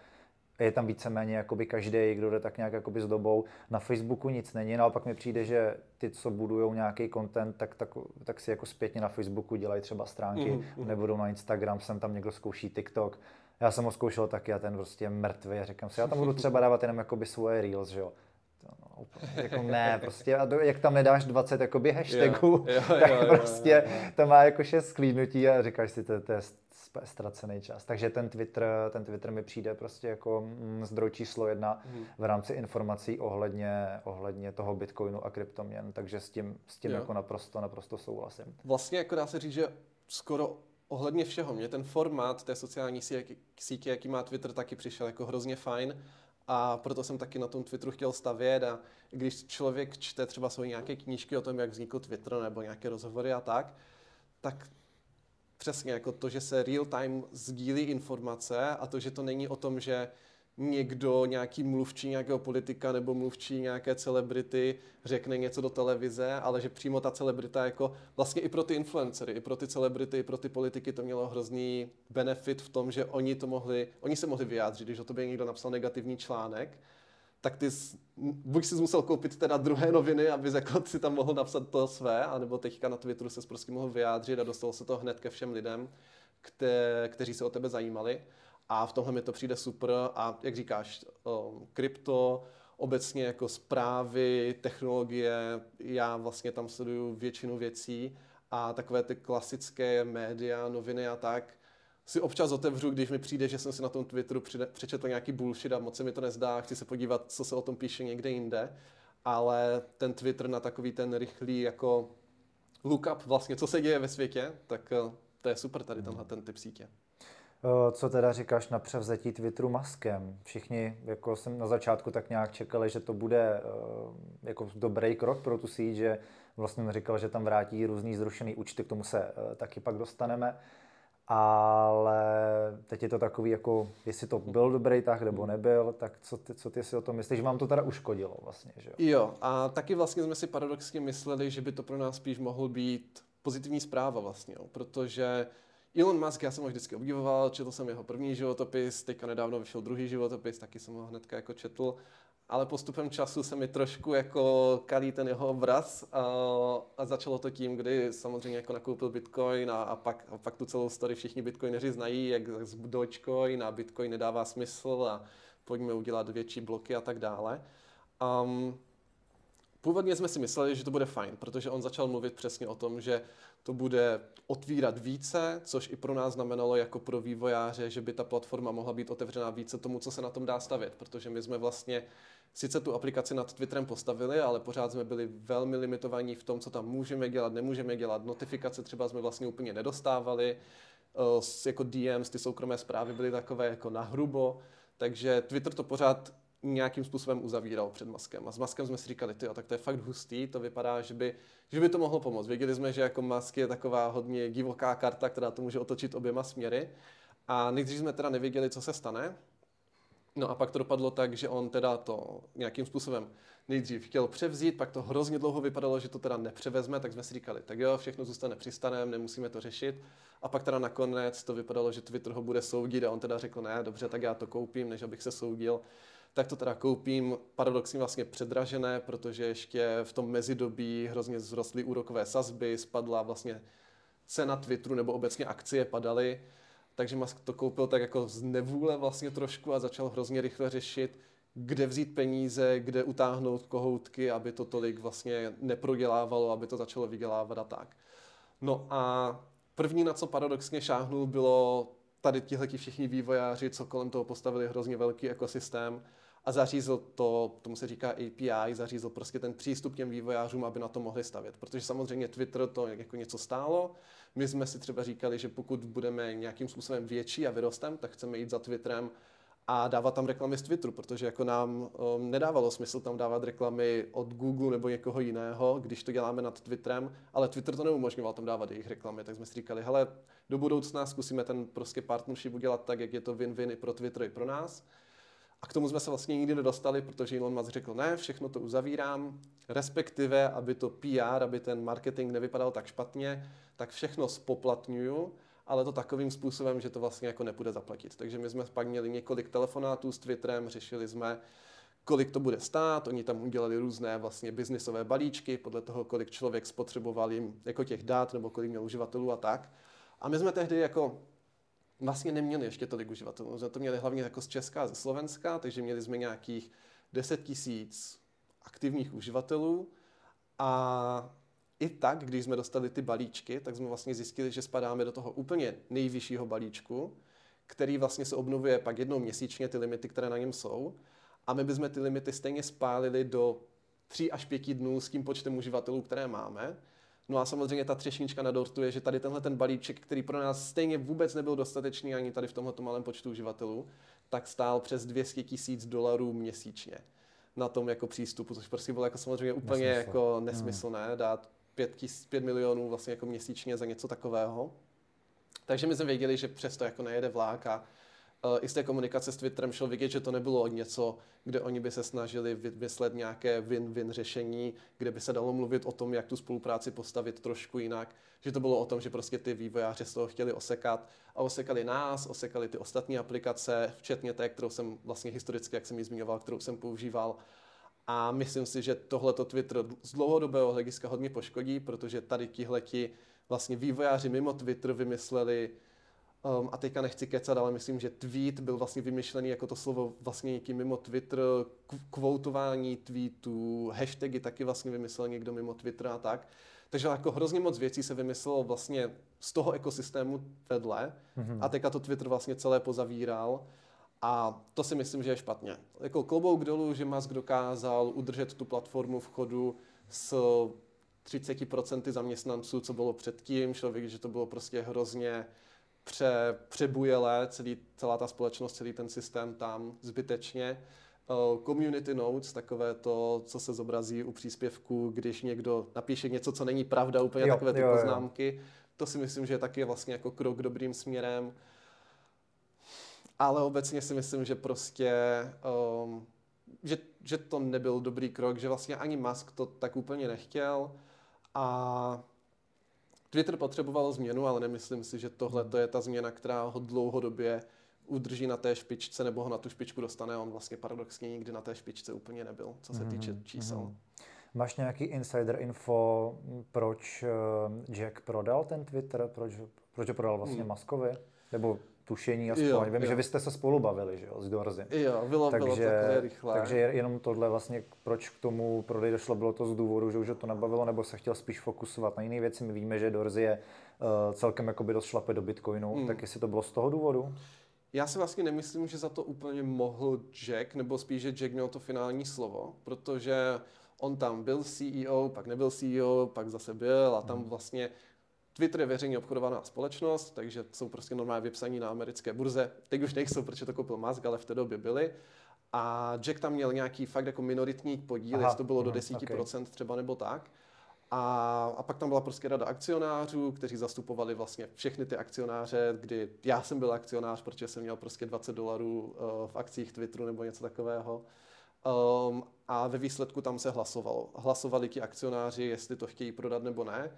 je tam víceméně jakoby každý, kdo jde tak nějak jakoby s dobou. Na Facebooku nic není, naopak mi přijde, že ty, co budují nějaký content, tak, tak, tak si jako zpětně na Facebooku dělají třeba stránky, mm, mm. nebo na Instagram, sem tam někdo zkouší TikTok já jsem ho zkoušel taky a ten prostě mrtvý a říkám si, já tam budu třeba dávat jenom jakoby svoje reels, že jo. No, jako ne, prostě, a do, jak tam nedáš 20 jakoby hashtagů, jo, jo, tak jo, jo, prostě jo, jo. to má jako 6 sklídnutí a říkáš si, to, to je ztracený čas. Takže ten Twitter, ten Twitter mi přijde prostě jako mm, zdroj číslo jedna mm. v rámci informací ohledně, ohledně toho Bitcoinu a kryptoměn, takže s tím, s tím jako naprosto, naprosto souhlasím. Vlastně jako dá se říct, že skoro ohledně všeho. Mě ten formát té sociální sítě, jaký má Twitter, taky přišel jako hrozně fajn a proto jsem taky na tom Twitteru chtěl stavět a když člověk čte třeba svoje nějaké knížky o tom, jak vznikl Twitter nebo nějaké rozhovory a tak, tak přesně jako to, že se real time sdílí informace a to, že to není o tom, že někdo, nějaký mluvčí nějakého politika nebo mluvčí nějaké celebrity řekne něco do televize, ale že přímo ta celebrita jako vlastně i pro ty influencery, i pro ty celebrity, i pro ty politiky to mělo hrozný benefit v tom, že oni to mohli, oni se mohli vyjádřit, když o tobě někdo napsal negativní článek, tak ty buď si musel koupit teda druhé noviny, aby jako si tam mohl napsat to své, anebo teďka na Twitteru se prostě mohl vyjádřit a dostalo se to hned ke všem lidem, kte, kteří se o tebe zajímali. A v tomhle mi to přijde super. A jak říkáš, krypto, obecně jako zprávy, technologie, já vlastně tam sleduju většinu věcí. A takové ty klasické média, noviny a tak, si občas otevřu, když mi přijde, že jsem si na tom Twitteru přečetl nějaký bullshit a moc se mi to nezdá, chci se podívat, co se o tom píše někde jinde, ale ten Twitter na takový ten rychlý jako look up vlastně, co se děje ve světě, tak eh, to je super tady tenhle ten typ sítě. Eh, co teda říkáš na převzetí Twitteru maskem? Všichni, jako jsem na začátku tak nějak čekali, že to bude eh, jako dobrý krok pro tu síť, že vlastně říkal, že tam vrátí různý zrušený účty, k tomu se taky pak dostaneme ale teď je to takový, jako jestli to byl dobrý tah nebo nebyl, tak co ty, co ty si o tom myslíš, že vám to teda uškodilo vlastně, že jo? Jo, a taky vlastně jsme si paradoxně mysleli, že by to pro nás spíš mohl být pozitivní zpráva vlastně, jo, protože Elon Musk, já jsem ho vždycky obdivoval, četl jsem jeho první životopis, teďka nedávno vyšel druhý životopis, taky jsem ho hnedka jako četl ale postupem času se mi trošku jako kalí ten jeho obraz a, a začalo to tím, kdy samozřejmě jako nakoupil Bitcoin a, a, pak, a pak tu celou story všichni Bitcoineři znají, jak z Dogecoin a Bitcoin nedává smysl a pojďme udělat větší bloky a tak dále. Um, původně jsme si mysleli, že to bude fajn, protože on začal mluvit přesně o tom, že to bude otvírat více, což i pro nás znamenalo jako pro vývojáře, že by ta platforma mohla být otevřená více tomu, co se na tom dá stavět, protože my jsme vlastně sice tu aplikaci nad Twitterem postavili, ale pořád jsme byli velmi limitovaní v tom, co tam můžeme dělat, nemůžeme dělat. Notifikace třeba jsme vlastně úplně nedostávali, eh, jako DMs, ty soukromé zprávy byly takové jako nahrubo, takže Twitter to pořád nějakým způsobem uzavíral před Maskem. A s Maskem jsme si říkali, ty, tak to je fakt hustý, to vypadá, že by, že by to mohlo pomoct. Věděli jsme, že jako Musk je taková hodně divoká karta, která to může otočit oběma směry. A nejdřív jsme teda nevěděli, co se stane, No a pak to dopadlo tak, že on teda to nějakým způsobem nejdřív chtěl převzít, pak to hrozně dlouho vypadalo, že to teda nepřevezme, tak jsme si říkali, tak jo, všechno zůstane přistanem, nemusíme to řešit. A pak teda nakonec to vypadalo, že Twitter ho bude soudit a on teda řekl, ne, dobře, tak já to koupím, než abych se soudil. Tak to teda koupím, paradoxně vlastně předražené, protože ještě v tom mezidobí hrozně zrostly úrokové sazby, spadla vlastně cena Twitteru nebo obecně akcie padaly takže Musk to koupil tak jako z nevůle vlastně trošku a začal hrozně rychle řešit, kde vzít peníze, kde utáhnout kohoutky, aby to tolik vlastně neprodělávalo, aby to začalo vydělávat a tak. No a první, na co paradoxně šáhnul, bylo tady tihleti všichni vývojáři, co kolem toho postavili hrozně velký ekosystém a zařízl to, tomu se říká API, zařízl prostě ten přístup těm vývojářům, aby na to mohli stavět. Protože samozřejmě Twitter to jako něco stálo, my jsme si třeba říkali, že pokud budeme nějakým způsobem větší a vyrostem, tak chceme jít za Twitterem a dávat tam reklamy z Twitteru, protože jako nám um, nedávalo smysl tam dávat reklamy od Google nebo někoho jiného, když to děláme nad Twitterem, ale Twitter to neumožňoval tam dávat jejich reklamy, tak jsme si říkali, hele, do budoucna zkusíme ten prostě partnership udělat tak, jak je to win-win i pro Twitter, i pro nás. A k tomu jsme se vlastně nikdy nedostali, protože Elon Musk řekl, ne, všechno to uzavírám, respektive, aby to PR, aby ten marketing nevypadal tak špatně, tak všechno spoplatňuju, ale to takovým způsobem, že to vlastně jako nepůjde zaplatit. Takže my jsme pak měli několik telefonátů s Twitterem, řešili jsme, kolik to bude stát, oni tam udělali různé vlastně biznisové balíčky podle toho, kolik člověk spotřeboval jim jako těch dát nebo kolik měl uživatelů a tak. A my jsme tehdy jako vlastně neměli ještě tolik uživatelů. Jsme to měli hlavně jako z Česka a ze Slovenska, takže měli jsme nějakých 10 tisíc aktivních uživatelů a i tak, když jsme dostali ty balíčky, tak jsme vlastně zjistili, že spadáme do toho úplně nejvyššího balíčku, který vlastně se obnovuje pak jednou měsíčně, ty limity, které na něm jsou. A my bychom ty limity stejně spálili do 3 až 5 dnů s tím počtem uživatelů, které máme. No a samozřejmě ta třešnička na dortu je, že tady tenhle ten balíček, který pro nás stejně vůbec nebyl dostatečný ani tady v tomto malém počtu uživatelů, tak stál přes 200 tisíc dolarů měsíčně na tom jako přístupu, což prostě bylo jako samozřejmě úplně Nesmysl. jako nesmyslné hmm. dát 5, 5 milionů vlastně jako měsíčně za něco takového. Takže my jsme věděli, že přesto jako nejede vlák a i z té komunikace s Twitterem šlo vidět, že to nebylo něco, kde oni by se snažili vymyslet nějaké win-win řešení, kde by se dalo mluvit o tom, jak tu spolupráci postavit trošku jinak, že to bylo o tom, že prostě ty vývojáři z toho chtěli osekat a osekali nás, osekali ty ostatní aplikace, včetně té, kterou jsem vlastně historicky, jak jsem ji zmiňoval, kterou jsem používal. A myslím si, že tohleto Twitter z dlouhodobého hlediska hodně poškodí, protože tady tihleti vlastně vývojáři mimo Twitter vymysleli Um, a teďka nechci kecat, ale myslím, že tweet byl vlastně vymyšlený jako to slovo vlastně někým mimo Twitter, kvoutování tweetů, hashtagy taky vlastně vymyslel někdo mimo Twitter a tak. Takže jako hrozně moc věcí se vymyslelo vlastně z toho ekosystému vedle mm-hmm. a teďka to Twitter vlastně celé pozavíral. A to si myslím, že je špatně. Jako klobouk dolů, že Musk dokázal udržet tu platformu v chodu s 30% zaměstnanců, co bylo předtím. Člověk, že to bylo prostě hrozně pře, přebujelé, celý, celá ta společnost, celý ten systém tam zbytečně. Uh, community notes, takové to, co se zobrazí u příspěvku, když někdo napíše něco, co není pravda, úplně jo, takové ty jo, poznámky. Jo. To si myslím, že je taky vlastně jako krok dobrým směrem. Ale obecně si myslím, že prostě, um, že, že to nebyl dobrý krok, že vlastně ani Musk to tak úplně nechtěl a Twitter potřeboval změnu, ale nemyslím si, že tohle to je ta změna, která ho dlouhodobě udrží na té špičce nebo ho na tu špičku dostane. On vlastně paradoxně nikdy na té špičce úplně nebyl, co se týče mhm, čísel. Mm-hmm. Máš nějaký insider info, proč eh, Jack prodal ten Twitter, proč, proč ho prodal vlastně hmm. Maskovi? Nebo tušení aspoň. Jo, Vím, jo. že vy jste se spolu bavili, že jo, s Dorzy. Jo, bylo, takže, bylo takové rychlé. Takže jenom tohle vlastně, proč k tomu prodej došlo, bylo to z důvodu, že už to nebavilo, nebo se chtěl spíš fokusovat na jiné věci. My víme, že Dorzy je uh, celkem jakoby dost šlape do Bitcoinu, hmm. tak jestli to bylo z toho důvodu? Já si vlastně nemyslím, že za to úplně mohl Jack, nebo spíš, že Jack měl to finální slovo, protože on tam byl CEO, pak nebyl CEO, pak zase byl a tam hmm. vlastně Twitter je veřejně obchodovaná společnost, takže jsou prostě normálně vypsaní na americké burze. Teď už nejsou, protože to koupil Musk, ale v té době byli. A Jack tam měl nějaký fakt jako minoritní podíl, jestli to bylo do 10% okay. třeba nebo tak. A, a pak tam byla prostě rada akcionářů, kteří zastupovali vlastně všechny ty akcionáře, kdy já jsem byl akcionář, protože jsem měl prostě 20 dolarů uh, v akcích Twitteru nebo něco takového. Um, a ve výsledku tam se hlasovalo. Hlasovali ti akcionáři, jestli to chtějí prodat nebo ne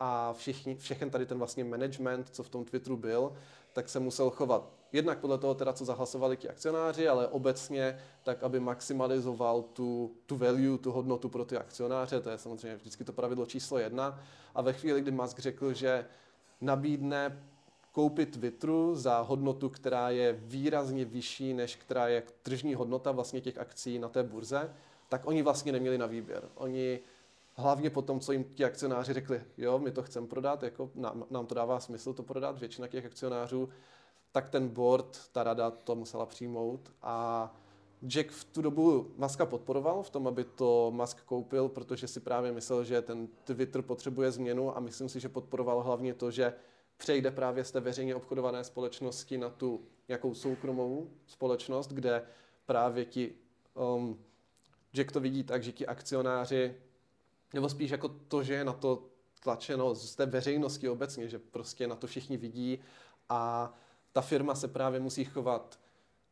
a všichni, všechen tady ten vlastně management, co v tom Twitteru byl, tak se musel chovat jednak podle toho teda, co zahlasovali ti akcionáři, ale obecně tak, aby maximalizoval tu, tu value, tu hodnotu pro ty akcionáře, to je samozřejmě vždycky to pravidlo číslo jedna. A ve chvíli, kdy Musk řekl, že nabídne koupit Twitteru za hodnotu, která je výrazně vyšší, než která je tržní hodnota vlastně těch akcí na té burze, tak oni vlastně neměli na výběr. Oni hlavně po tom, co jim ti akcionáři řekli, jo, my to chceme prodat, jako nám, nám to dává smysl to prodat, většina těch akcionářů, tak ten board, ta rada to musela přijmout. A Jack v tu dobu Muska podporoval v tom, aby to Musk koupil, protože si právě myslel, že ten Twitter potřebuje změnu a myslím si, že podporoval hlavně to, že přejde právě z té veřejně obchodované společnosti na tu jakou soukromou společnost, kde právě ti um, Jack to vidí tak, že ti akcionáři nebo spíš jako to, že je na to tlačeno z té veřejnosti obecně, že prostě na to všichni vidí a ta firma se právě musí chovat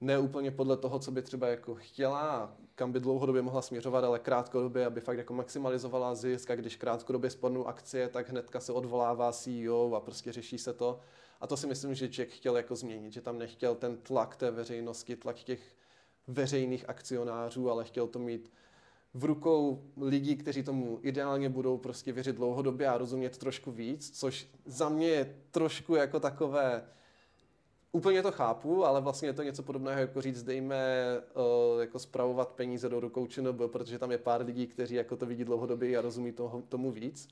ne úplně podle toho, co by třeba jako chtěla, kam by dlouhodobě mohla směřovat, ale krátkodobě, aby fakt jako maximalizovala zisk a když krátkodobě spadnou akcie, tak hnedka se odvolává CEO a prostě řeší se to. A to si myslím, že Jack chtěl jako změnit, že tam nechtěl ten tlak té veřejnosti, tlak těch veřejných akcionářů, ale chtěl to mít v rukou lidí, kteří tomu ideálně budou prostě věřit dlouhodobě a rozumět trošku víc, což za mě je trošku jako takové, úplně to chápu, ale vlastně je to něco podobného, jako říct, dejme uh, jako spravovat peníze do rukou ČNB, protože tam je pár lidí, kteří jako to vidí dlouhodobě a rozumí toho, tomu víc.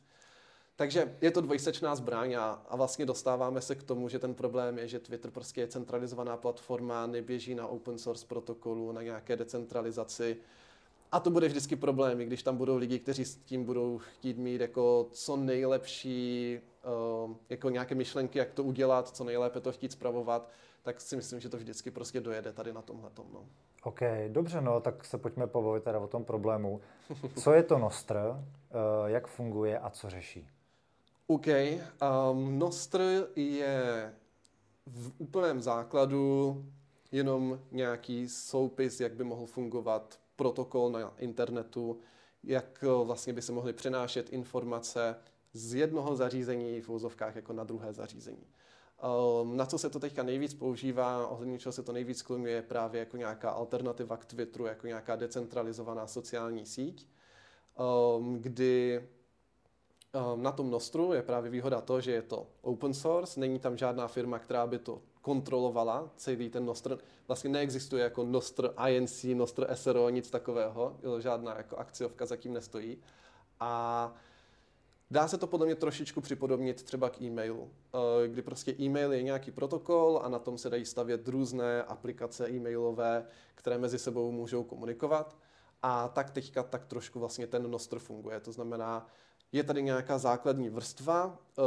Takže je to dvojsečná zbraň a, a vlastně dostáváme se k tomu, že ten problém je, že Twitter prostě je centralizovaná platforma, neběží na open source protokolu, na nějaké decentralizaci, a to bude vždycky problém, když tam budou lidi, kteří s tím budou chtít mít jako co nejlepší uh, jako nějaké myšlenky, jak to udělat, co nejlépe to chtít zpravovat, tak si myslím, že to vždycky prostě dojede tady na tomhle. No. OK, dobře, no, tak se pojďme pobavit teda o tom problému. <laughs> Co je to Nostr, uh, jak funguje a co řeší? OK, um, Nostr je v úplném základu jenom nějaký soupis, jak by mohl fungovat protokol na internetu, jak eh, vlastně by se mohly přenášet informace z jednoho zařízení v úzovkách jako na druhé zařízení. Ehm, na co se to teďka nejvíc používá, ohledně čeho se to nejvíc sklonuje, je právě jako nějaká alternativa k Twitteru, jako nějaká decentralizovaná sociální síť, ehm, kdy ehm, na tom Nostru je právě výhoda to, že je to open source, není tam žádná firma, která by to kontrolovala, celý ten Nostr. Vlastně neexistuje jako Nostr INC, Nostr SRO, nic takového, žádná jako akciovka zatím nestojí. A Dá se to podle mě trošičku připodobnit třeba k e-mailu, eh, kdy prostě e-mail je nějaký protokol a na tom se dají stavět různé aplikace e-mailové, které mezi sebou můžou komunikovat. A tak teďka tak trošku vlastně ten Nostr funguje. To znamená, je tady nějaká základní vrstva, eh,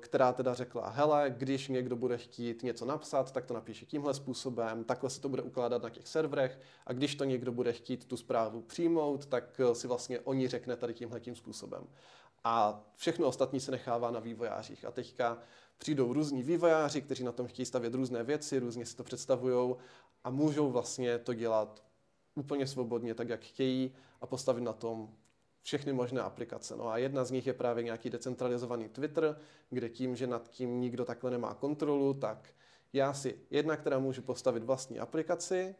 která teda řekla, hele, když někdo bude chtít něco napsat, tak to napíše tímhle způsobem, takhle se to bude ukládat na těch serverech a když to někdo bude chtít tu zprávu přijmout, tak eh, si vlastně oni řekne tady tímhle tím způsobem. A všechno ostatní se nechává na vývojářích. A teďka přijdou různí vývojáři, kteří na tom chtějí stavět různé věci, různě si to představují a můžou vlastně to dělat úplně svobodně, tak jak chtějí a postavit na tom všechny možné aplikace. No a jedna z nich je právě nějaký decentralizovaný Twitter, kde tím, že nad tím nikdo takhle nemá kontrolu, tak já si jednak teda můžu postavit vlastní aplikaci,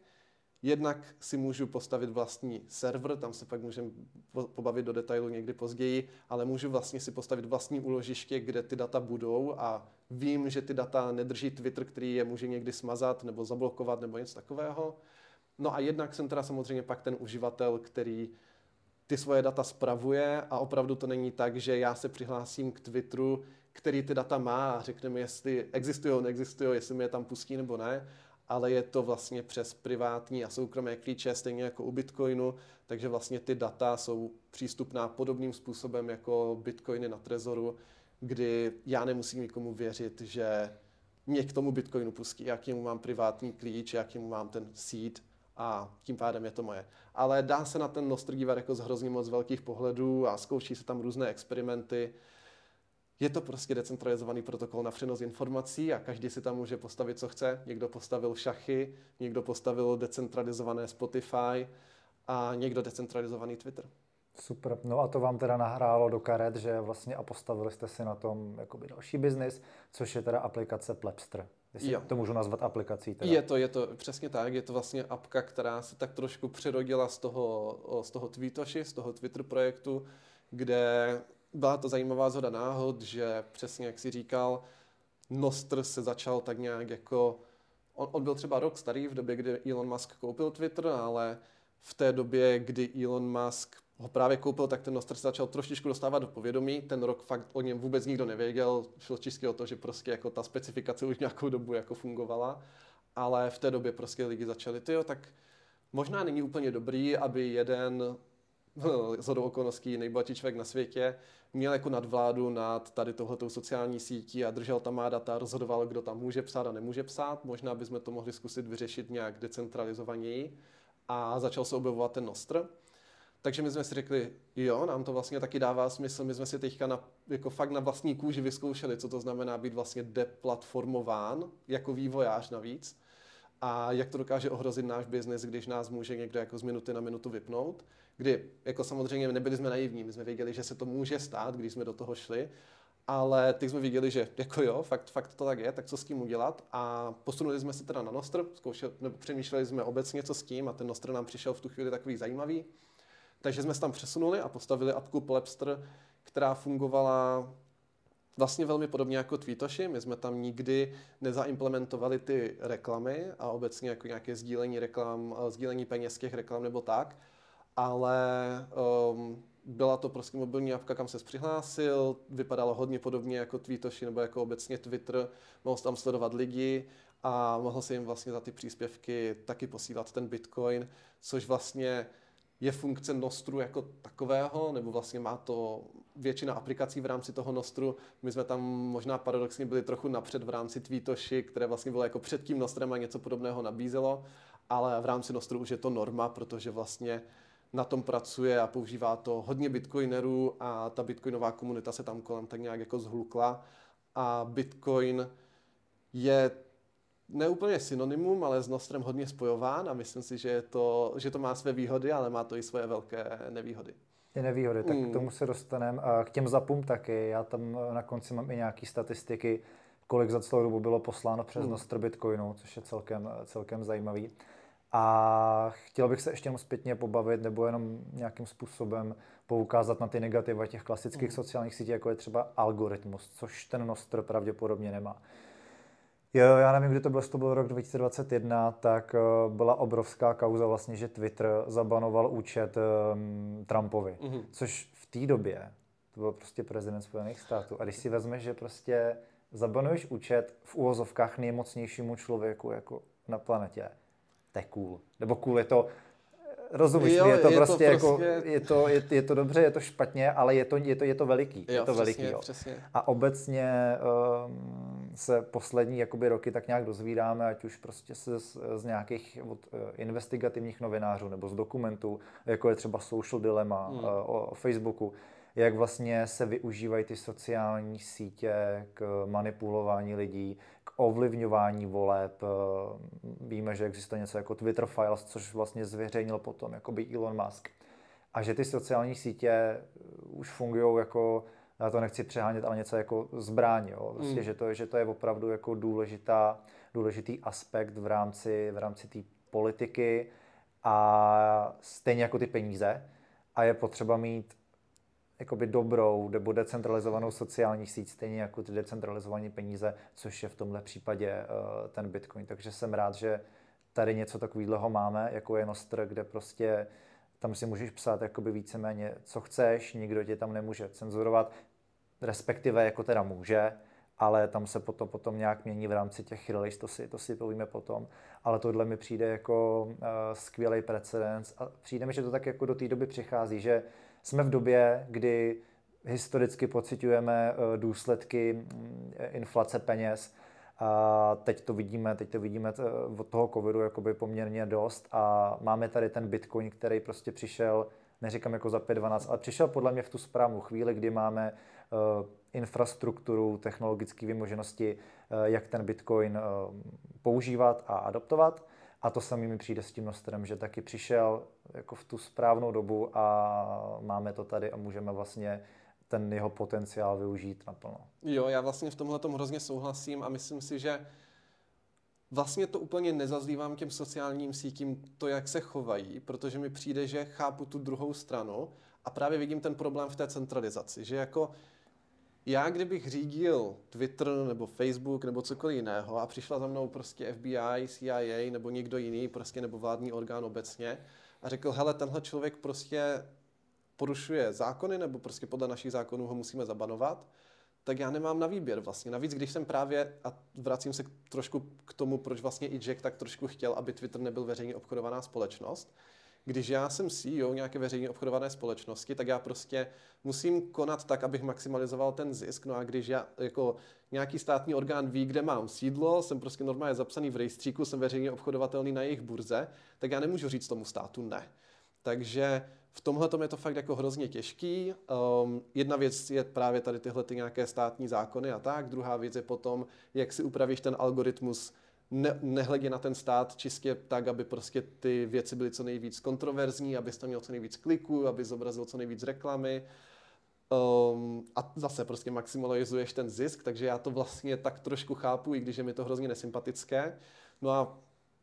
Jednak si můžu postavit vlastní server, tam se pak můžeme pobavit do detailu někdy později, ale můžu vlastně si postavit vlastní úložiště, kde ty data budou a vím, že ty data nedrží Twitter, který je může někdy smazat nebo zablokovat nebo něco takového. No a jednak jsem teda samozřejmě pak ten uživatel, který ty svoje data spravuje a opravdu to není tak, že já se přihlásím k Twitteru, který ty data má a řekne mi, jestli existují, neexistují, jestli mi je tam pustí nebo ne, ale je to vlastně přes privátní a soukromé klíče, stejně jako u Bitcoinu, takže vlastně ty data jsou přístupná podobným způsobem jako Bitcoiny na Trezoru, kdy já nemusím nikomu věřit, že mě k tomu Bitcoinu pustí, jakýmu mám privátní klíč, jakýmu mám ten seed a tím pádem je to moje. Ale dá se na ten Nostr dívat jako z hrozně moc velkých pohledů a zkouší se tam různé experimenty. Je to prostě decentralizovaný protokol na přenos informací a každý si tam může postavit, co chce. Někdo postavil šachy, někdo postavil decentralizované Spotify a někdo decentralizovaný Twitter. Super. No a to vám teda nahrálo do karet, že vlastně a postavili jste si na tom jakoby další biznis, což je teda aplikace Plebster. Jestli jo. to můžu nazvat aplikací. Teda. Je to, je to přesně tak, je to vlastně apka, která se tak trošku přerodila z toho, z toho Tweetoshi, z toho Twitter projektu, kde byla to zajímavá zhoda náhod, že přesně jak si říkal, Nostr se začal tak nějak jako, on, on byl třeba rok starý v době, kdy Elon Musk koupil Twitter, ale v té době, kdy Elon Musk ho právě koupil, tak ten Nostr se začal trošičku dostávat do povědomí. Ten rok fakt o něm vůbec nikdo nevěděl. Šlo čistě o to, že prostě jako ta specifikace už nějakou dobu jako fungovala. Ale v té době prostě lidi začali, tyjo, tak možná není úplně dobrý, aby jeden <laughs> z hodou okolností nejbohatší člověk na světě, měl jako nadvládu nad tady tohletou sociální sítí a držel tam má data, rozhodoval, kdo tam může psát a nemůže psát. Možná bychom to mohli zkusit vyřešit nějak decentralizovaněji. A začal se objevovat ten Nostr. Takže my jsme si řekli, jo, nám to vlastně taky dává smysl. My jsme si teďka na, jako fakt na vlastní kůži vyzkoušeli, co to znamená být vlastně deplatformován, jako vývojář navíc. A jak to dokáže ohrozit náš biznis, když nás může někdo jako z minuty na minutu vypnout kdy jako samozřejmě nebyli jsme naivní, my jsme věděli, že se to může stát, když jsme do toho šli, ale teď jsme viděli, že jako jo, fakt, fakt to tak je, tak co s tím udělat a posunuli jsme se teda na Nostr, zkoušeli, nebo přemýšleli jsme obecně, co s tím a ten Nostr nám přišel v tu chvíli takový zajímavý, takže jsme se tam přesunuli a postavili apku Polepster, která fungovala vlastně velmi podobně jako Tweetoshi. My jsme tam nikdy nezaimplementovali ty reklamy a obecně jako nějaké sdílení reklam, sdílení peněz těch reklam nebo tak, ale um, byla to prostě mobilní apka, kam se přihlásil, vypadalo hodně podobně jako Tweetoshi nebo jako obecně Twitter, mohl tam sledovat lidi a mohl si jim vlastně za ty příspěvky taky posílat ten Bitcoin, což vlastně je funkce Nostru jako takového, nebo vlastně má to většina aplikací v rámci toho Nostru. My jsme tam možná paradoxně byli trochu napřed v rámci Tweetoshi, které vlastně bylo jako před tím Nostrem a něco podobného nabízelo, ale v rámci Nostru už je to norma, protože vlastně na tom pracuje a používá to hodně bitcoinerů a ta bitcoinová komunita se tam kolem tak nějak jako zhlukla a bitcoin je neúplně synonymum, ale s Nostrem hodně spojován a myslím si, že, je to, že to má své výhody, ale má to i svoje velké nevýhody. Ty nevýhody, tak mm. k tomu se dostaneme. A k těm zapům taky. Já tam na konci mám i nějaké statistiky, kolik za celou dobu bylo posláno přes mm. Nostr Bitcoinu, což je celkem, celkem zajímavý. A chtěl bych se ještě jenom zpětně pobavit nebo jenom nějakým způsobem poukázat na ty negativa těch klasických mm. sociálních sítí, jako je třeba algoritmus, což ten Nostr pravděpodobně nemá. Jo, já nevím, kdy to bylo, to byl rok 2021, tak uh, byla obrovská kauza vlastně, že Twitter zabanoval účet um, Trumpovi, mm-hmm. což v té době, to byl prostě prezident Spojených států. A když si vezmeš, že prostě zabanuješ účet v úvozovkách nejmocnějšímu člověku jako na planetě, to je cool. Nebo cool je to, rozumíš, jo, je to je prostě, to jako, prostě... je, to, je, je, to dobře, je to špatně, ale je to, je to, je to veliký. Jo, je to přesně, veliký, jo. Přesně. A obecně um, se poslední jakoby roky tak nějak dozvídáme, ať už prostě se z, z nějakých od, uh, investigativních novinářů nebo z dokumentů, jako je třeba Social Dilemma uh, o, o Facebooku, jak vlastně se využívají ty sociální sítě k manipulování lidí, k ovlivňování voleb. Víme, že existuje něco jako Twitter Files, což vlastně zveřejnil potom jakoby Elon Musk. A že ty sociální sítě už fungují jako, já to nechci přehánět, ale něco jako zbraň. Jo? Vlastně, mm. že, to, že to je opravdu jako důležitá, důležitý aspekt v rámci, v rámci té politiky a stejně jako ty peníze. A je potřeba mít jakoby dobrou nebo decentralizovanou sociální síť, stejně jako ty decentralizované peníze, což je v tomhle případě uh, ten Bitcoin. Takže jsem rád, že tady něco takového máme, jako je Nostr, kde prostě tam si můžeš psát jakoby víceméně, co chceš, nikdo tě tam nemůže cenzurovat, respektive jako teda může, ale tam se potom, potom nějak mění v rámci těch release, to si, to si povíme potom. Ale tohle mi přijde jako uh, skvělý precedens a přijde mi, že to tak jako do té doby přichází, že jsme v době, kdy historicky pocitujeme eh, důsledky mm, inflace peněz. A teď to vidíme, teď to vidíme eh, od toho covidu jakoby poměrně dost a máme tady ten Bitcoin, který prostě přišel, neříkám jako za 5-12, ale přišel podle mě v tu správnou chvíli, kdy máme uh, infrastrukturu, technologické vymoženosti, uh, jak ten Bitcoin uh, používat a adoptovat. A to samý mi přijde s tím Nostrem, že taky přišel jako v tu správnou dobu a máme to tady a můžeme vlastně ten jeho potenciál využít naplno. Jo, já vlastně v tomhle tom hrozně souhlasím a myslím si, že vlastně to úplně nezazlívám těm sociálním sítím to, jak se chovají, protože mi přijde, že chápu tu druhou stranu a právě vidím ten problém v té centralizaci, že jako já kdybych řídil Twitter nebo Facebook nebo cokoliv jiného a přišla za mnou prostě FBI, CIA nebo někdo jiný, prostě nebo vládní orgán obecně a řekl, hele, tenhle člověk prostě porušuje zákony nebo prostě podle našich zákonů ho musíme zabanovat, tak já nemám na výběr vlastně. Navíc, když jsem právě, a vracím se trošku k tomu, proč vlastně i Jack tak trošku chtěl, aby Twitter nebyl veřejně obchodovaná společnost, když já jsem CEO nějaké veřejně obchodované společnosti, tak já prostě musím konat tak, abych maximalizoval ten zisk. No a když já jako nějaký státní orgán ví, kde mám sídlo, jsem prostě normálně zapsaný v rejstříku, jsem veřejně obchodovatelný na jejich burze, tak já nemůžu říct tomu státu ne. Takže v tomhle je to fakt jako hrozně těžký. Um, jedna věc je právě tady tyhle ty nějaké státní zákony a tak, druhá věc je potom, jak si upravíš ten algoritmus ne, nehledě na ten stát čistě tak, aby prostě ty věci byly co nejvíc kontroverzní, aby tam měl co nejvíc kliků, aby zobrazil co nejvíc reklamy. Um, a zase prostě maximalizuješ ten zisk, takže já to vlastně tak trošku chápu, i když je mi to hrozně nesympatické. No a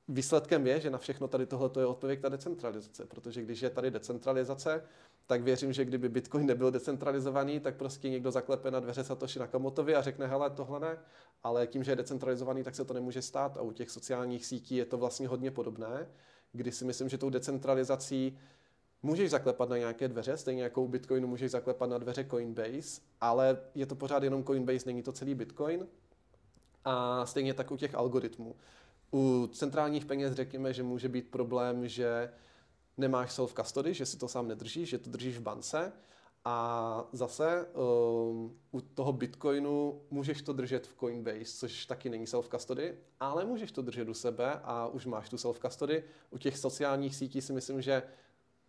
výsledkem je, že na všechno tady tohle je odpověď ta decentralizace, protože když je tady decentralizace, tak věřím, že kdyby Bitcoin nebyl decentralizovaný, tak prostě někdo zaklepe na dveře Satoshi Nakamotovi a řekne, hele, tohle ne, ale tím, že je decentralizovaný, tak se to nemůže stát a u těch sociálních sítí je to vlastně hodně podobné, kdy si myslím, že tou decentralizací můžeš zaklepat na nějaké dveře, stejně jako u Bitcoinu můžeš zaklepat na dveře Coinbase, ale je to pořád jenom Coinbase, není to celý Bitcoin. A stejně tak u těch algoritmů. U centrálních peněz řekněme, že může být problém, že nemáš self-custody, že si to sám nedržíš, že to držíš v bance. A zase um, u toho Bitcoinu můžeš to držet v Coinbase, což taky není self-custody, ale můžeš to držet u sebe a už máš tu self-custody. U těch sociálních sítí si myslím, že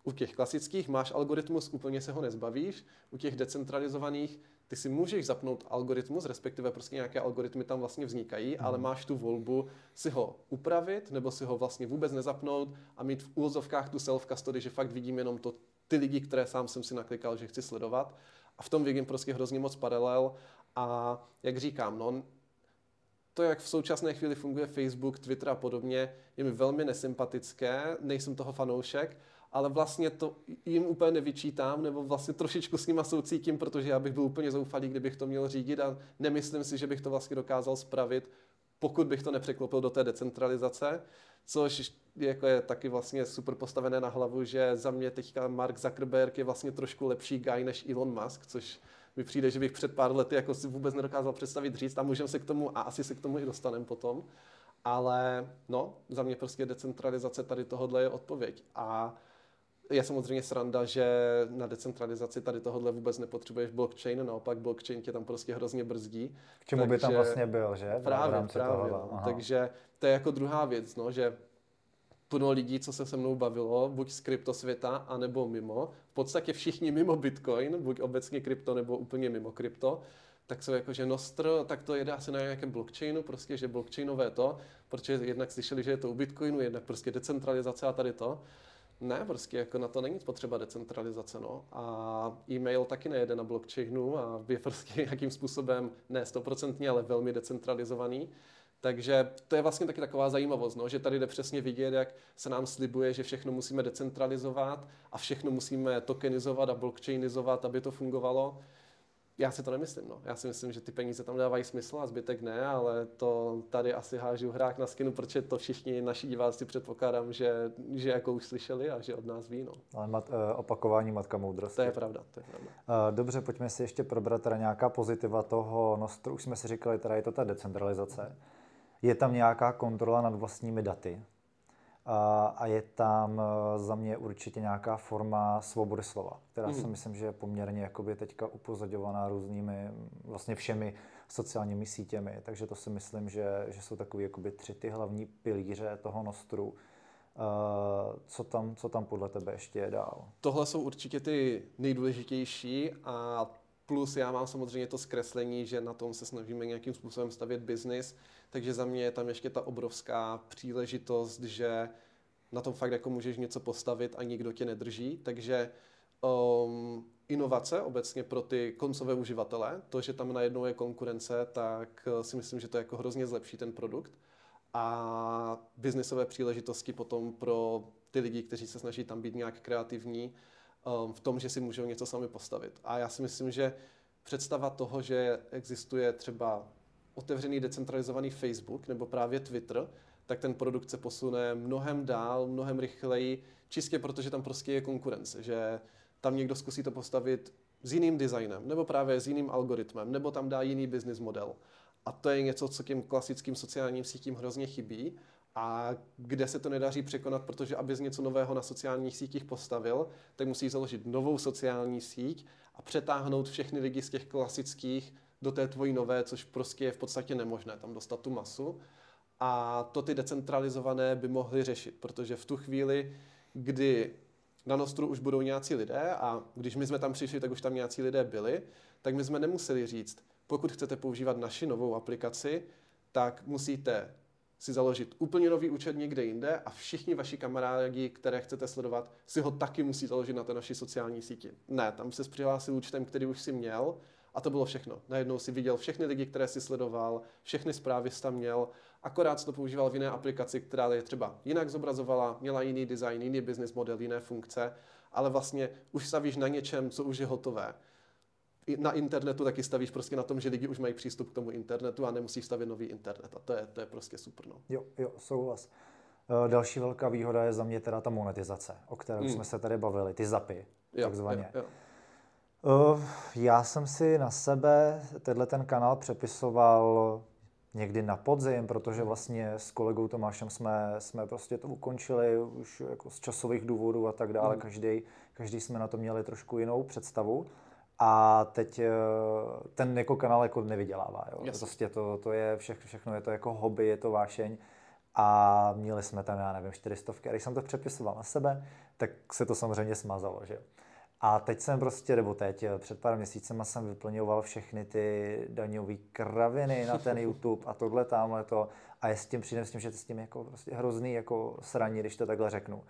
U těch klasických máš algoritmus, úplně se ho nezbavíš. U těch decentralizovaných ty si můžeš zapnout algoritmus, respektive prostě nějaké algoritmy tam vlastně vznikají, mm. ale máš tu volbu si ho upravit, nebo si ho vlastně vůbec nezapnout a mít v úvozovkách tu self-custody, že fakt vidím jenom to, ty lidi, které sám jsem si naklikal, že chci sledovat. A v tom vidím prostě hrozně moc paralel a jak říkám, no, to, jak v současné chvíli funguje Facebook, Twitter a podobně, je mi velmi nesympatické, nejsem toho fanoušek, ale vlastně to jim úplně nevyčítám, nebo vlastně trošičku s nima soucítím, protože já bych byl úplně zoufalý, kdybych to měl řídit a nemyslím si, že bych to vlastně dokázal spravit, pokud bych to nepřeklopil do té decentralizace, což je, jako je taky vlastně super postavené na hlavu, že za mě teďka Mark Zuckerberg je vlastně trošku lepší guy než Elon Musk, což mi přijde, že bych před pár lety jako si vůbec nedokázal představit říct a můžeme se k tomu, a asi se k tomu i dostaneme potom, ale no, za mě prostě decentralizace tady tohohle je odpověď. A je samozřejmě sranda, že na decentralizaci tady tohohle vůbec nepotřebuješ blockchain, naopak blockchain tě tam prostě hrozně brzdí. K čemu takže, by tam vlastně byl, že? Právě, právě. No. Takže to je jako druhá věc, no, že plno lidí, co se se mnou bavilo, buď z kryptosvěta, anebo mimo, v podstatě všichni mimo Bitcoin, buď obecně krypto, nebo úplně mimo krypto, tak jsou jako, že Nostr, tak to jede asi na nějakém blockchainu, prostě, že blockchainové to, protože jednak slyšeli, že je to u Bitcoinu, jednak prostě decentralizace a tady to. Ne, prostě jako na to není potřeba decentralizace, no. A e-mail taky nejede na blockchainu a je prostě nějakým způsobem ne stoprocentně, ale velmi decentralizovaný. Takže to je vlastně taky taková zajímavost, no, že tady jde přesně vidět, jak se nám slibuje, že všechno musíme decentralizovat a všechno musíme tokenizovat a blockchainizovat, aby to fungovalo. Já si to nemyslím. No. Já si myslím, že ty peníze tam dávají smysl a zbytek ne, ale to tady asi hážu hrák na skinu, protože to všichni naši diváci předpokládám, že, že jako už slyšeli a že od nás ví. No. Ale mat, uh, opakování matka moudrosti. To je pravda, to je pravda. Uh, dobře, pojďme si ještě probrat teda nějaká pozitiva toho, no už jsme si říkali, teda je to ta decentralizace. Je tam nějaká kontrola nad vlastními daty a je tam e, za mě určitě nějaká forma svobody slova, která mm. si myslím, že je poměrně jakoby teďka upozadňovaná různými, vlastně všemi sociálními sítěmi, takže to si myslím, že, že jsou takové jakoby tři ty hlavní pilíře toho Nostru. Uh, co, tam, co tam podle tebe ještě je dál? Tohle jsou určitě ty nejdůležitější a plus já mám samozřejmě to zkreslení, že na tom se snažíme nějakým způsobem stavět biznis, takže za mě je tam ještě ta obrovská příležitost, že na tom fakt jako můžeš něco postavit a nikdo tě nedrží. Takže um, inovace obecně pro ty koncové uživatele, to, že tam najednou je konkurence, tak uh, si myslím, že to jako hrozně zlepší ten produkt. A biznisové příležitosti potom pro ty lidi, kteří se snaží tam být nějak kreativní, v tom, že si můžou něco sami postavit. A já si myslím, že představa toho, že existuje třeba otevřený decentralizovaný Facebook nebo právě Twitter, tak ten produkt se posune mnohem dál, mnohem rychleji, čistě protože tam prostě je konkurence, že tam někdo zkusí to postavit s jiným designem, nebo právě s jiným algoritmem, nebo tam dá jiný business model. A to je něco, co těm klasickým sociálním sítím hrozně chybí a kde se to nedaří překonat, protože abys něco nového na sociálních sítích postavil, tak musí založit novou sociální síť a přetáhnout všechny lidi z těch klasických do té tvojí nové, což prostě je v podstatě nemožné tam dostat tu masu. A to ty decentralizované by mohly řešit, protože v tu chvíli, kdy na Nostru už budou nějací lidé a když my jsme tam přišli, tak už tam nějací lidé byli, tak my jsme nemuseli říct, pokud chcete používat naši novou aplikaci, tak musíte si založit úplně nový účet někde jinde a všichni vaši kamarádi, které chcete sledovat, si ho taky musí založit na té naší sociální síti. Ne, tam se přihlásil účtem, který už si měl a to bylo všechno. Najednou si viděl všechny lidi, které si sledoval, všechny zprávy jsi tam měl, akorát to používal v jiné aplikaci, která je třeba jinak zobrazovala, měla jiný design, jiný business model, jiné funkce, ale vlastně už stavíš na něčem, co už je hotové. Na internetu taky stavíš prostě na tom, že lidi už mají přístup k tomu internetu a nemusíš stavět nový internet. A to je, to je prostě super. No. Jo, jo, souhlas. Eh, další velká výhoda je za mě teda ta monetizace, o které mm. jsme se tady bavili, ty zapy, jo, takzvaně. Jo, jo. Uh, já jsem si na sebe tenhle ten kanál přepisoval někdy na podzim, protože vlastně s kolegou Tomášem jsme, jsme prostě to ukončili už jako z časových důvodů a tak dále. Mm. Každý, každý jsme na to měli trošku jinou představu. A teď eh, ten jako kanál jako nevydělává. Jo. Yes. Prostě to, to je vše, všechno, je to jako hobby, je to vášeň. A měli jsme tam, já nevím, 400, když jsem to přepisoval na sebe, tak se to samozřejmě smazalo, že A teď jsem prostě, nebo teď, před pár měsícema jsem vyplňoval všechny ty daňové kraviny na ten YouTube a tohle, tamhle to. A je s tím přijde s tím, že to s tím jako prostě hrozný jako sraní, když to takhle řeknu.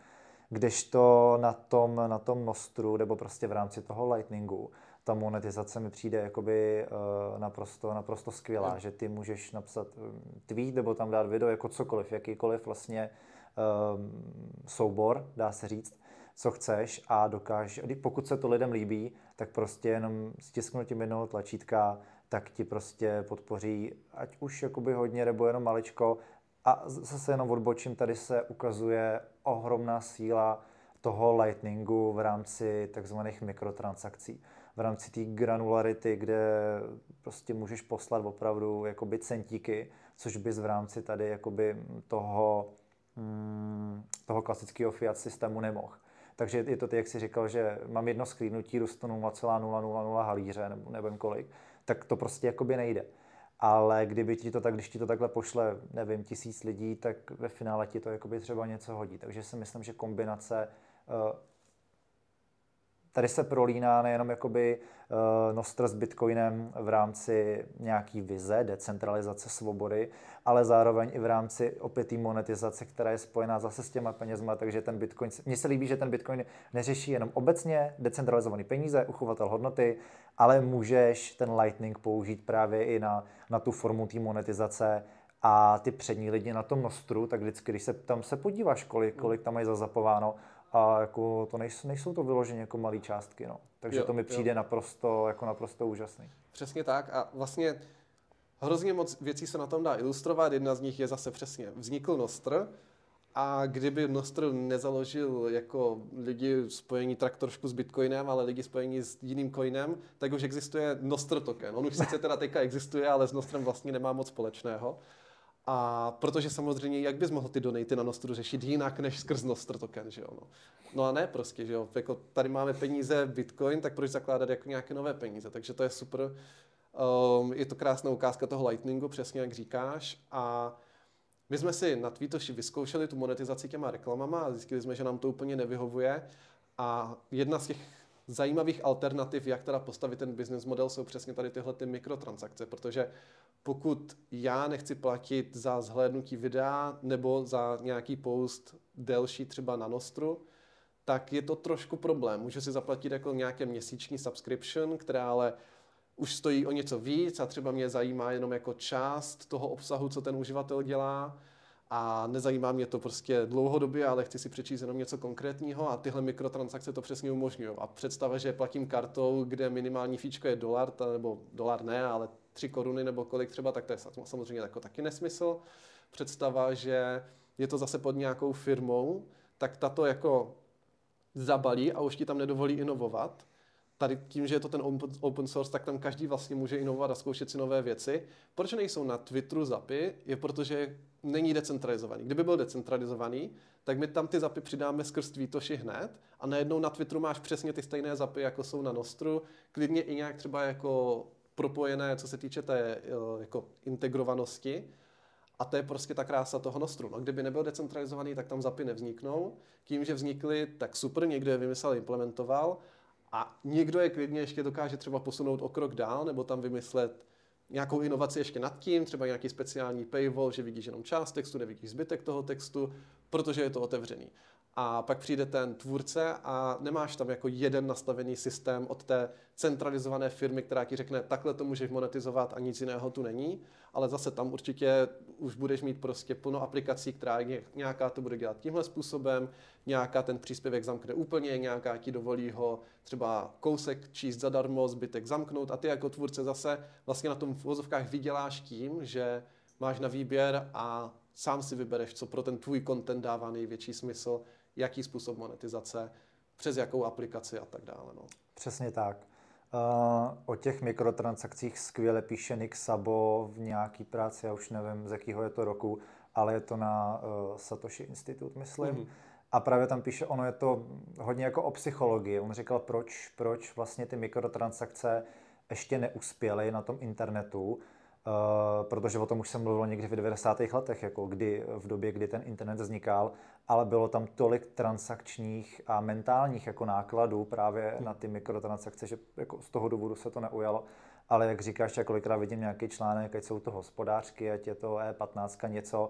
Kdežto na tom, na tom Nostru, nebo prostě v rámci toho Lightningu, ta monetizace mi přijde jakoby uh, naprosto, naprosto skvělá, že ty můžeš napsat eh, tweet nebo tam dát video jako cokoliv, jakýkoliv vlastně uh, soubor, dá se říct, co chceš a dokáž, pokud se to lidem líbí, tak prostě jenom stisknutím jednoho tlačítka, tak ti prostě podpoří, ať už jakoby hodně nebo jenom maličko. A zase jenom odbočím, tady se ukazuje ohromná síla toho Lightningu v rámci takzvaných mikrotransakcí v rámci té granularity, kde prostě můžeš poslat opravdu jakoby centíky, což bys v rámci tady jakoby toho, mm, toho klasického fiat systému nemohl. Takže je to ty, jak jsi říkal, že mám jedno sklídnutí, dostu 0,000 halíře nebo nevím kolik, tak to prostě jakoby nejde. Ale kdyby ti to tak, když ti to takhle pošle, nevím, tisíc lidí, tak ve finále ti to jakoby třeba něco hodí. Takže si myslím, že kombinace uh, Tady se prolíná nejenom jakoby uh, Nostr s Bitcoinem v rámci nějaký vize, decentralizace svobody, ale zároveň i v rámci opět monetizace, která je spojená zase s těma penězma, takže ten Bitcoin, mně se líbí, že ten Bitcoin neřeší jenom obecně decentralizované peníze, uchovatel hodnoty, ale můžeš ten Lightning použít právě i na, na tu formu té monetizace, a ty přední lidi na tom Nostru, tak vždycky, když se tam se podíváš, kolik, kolik tam mají zazapováno, a jako to nejsou, nejsou to vyloženě jako malé částky, no. Takže jo, to mi přijde jo. naprosto, jako naprosto úžasný. Přesně tak a vlastně hrozně moc věcí se na tom dá ilustrovat. Jedna z nich je zase přesně vznikl Nostr a kdyby Nostr nezaložil jako lidi spojení tak trošku s Bitcoinem, ale lidi spojení s jiným coinem, tak už existuje Nostr token. On už sice teda teďka existuje, ale s Nostrem vlastně nemá moc společného. A protože samozřejmě, jak bys mohl ty donaty na Nostru řešit jinak než skrz Nostr token, že jo? No. no a ne prostě, že jo? Jako tady máme peníze Bitcoin, tak proč zakládat jako nějaké nové peníze? Takže to je super. Um, je to krásná ukázka toho Lightningu, přesně jak říkáš. A my jsme si na Tweetoši vyzkoušeli tu monetizaci těma reklamama a zjistili jsme, že nám to úplně nevyhovuje. A jedna z těch zajímavých alternativ, jak teda postavit ten business model, jsou přesně tady tyhle ty mikrotransakce, protože pokud já nechci platit za zhlédnutí videa nebo za nějaký post delší třeba na Nostru, tak je to trošku problém. Můžu si zaplatit jako nějaké měsíční subscription, která ale už stojí o něco víc a třeba mě zajímá jenom jako část toho obsahu, co ten uživatel dělá a nezajímá mě to prostě dlouhodobě, ale chci si přečíst jenom něco konkrétního a tyhle mikrotransakce to přesně umožňují. A představa, že platím kartou, kde minimální fíčko je dolar, nebo dolar ne, ale 3 koruny nebo kolik třeba, tak to je samozřejmě jako taky nesmysl. Představa, že je to zase pod nějakou firmou, tak tato jako zabalí a už ti tam nedovolí inovovat. Tady tím, že je to ten open source, tak tam každý vlastně může inovovat a zkoušet si nové věci. Proč nejsou na Twitteru zapy? Je protože není decentralizovaný. Kdyby byl decentralizovaný, tak my tam ty zapy přidáme skrz Tweetoši hned a najednou na Twitteru máš přesně ty stejné zapy, jako jsou na Nostru, klidně i nějak třeba jako propojené, co se týče té eh, jako integrovanosti. A to je prostě ta krása toho Nostru. No, kdyby nebyl decentralizovaný, tak tam zapy nevzniknou. Tím, že vznikly, tak super, někdo je vymyslel, implementoval a někdo je klidně ještě dokáže třeba posunout o krok dál nebo tam vymyslet nějakou inovaci ještě nad tím, třeba nějaký speciální paywall, že vidíš jenom část textu, nevidíš zbytek toho textu, protože je to otevřený a pak přijde ten tvůrce a nemáš tam jako jeden nastavený systém od té centralizované firmy, která ti řekne, takhle to můžeš monetizovat a nic jiného tu není, ale zase tam určitě už budeš mít prostě plno aplikací, která nějaká to bude dělat tímhle způsobem, nějaká ten příspěvek zamkne úplně, nějaká ti dovolí ho třeba kousek číst zadarmo, zbytek zamknout. A ty jako tvůrce zase vlastně na tom v vozovkách vyděláš tím, že máš na výběr a sám si vybereš, co pro ten tvůj content dává největší smysl, jaký způsob monetizace, přes jakou aplikaci a tak dále. No. Přesně tak. Uh, o těch mikrotransakcích skvěle píše Nick Sabo v nějaký práci, já už nevím, z jakého je to roku, ale je to na uh, Satoshi Institute, myslím. Mm-hmm. A právě tam píše, ono je to hodně jako o psychologii. On říkal, proč, proč vlastně ty mikrotransakce ještě neuspěly na tom internetu. Uh, protože o tom už jsem mluvil někdy v 90. letech, jako kdy, v době, kdy ten internet vznikal, ale bylo tam tolik transakčních a mentálních jako nákladů právě hmm. na ty mikrotransakce, že jako z toho důvodu se to neujalo. Ale jak říkáš, já kolikrát vidím nějaký článek, ať jsou to hospodářky, ať je to E15 něco,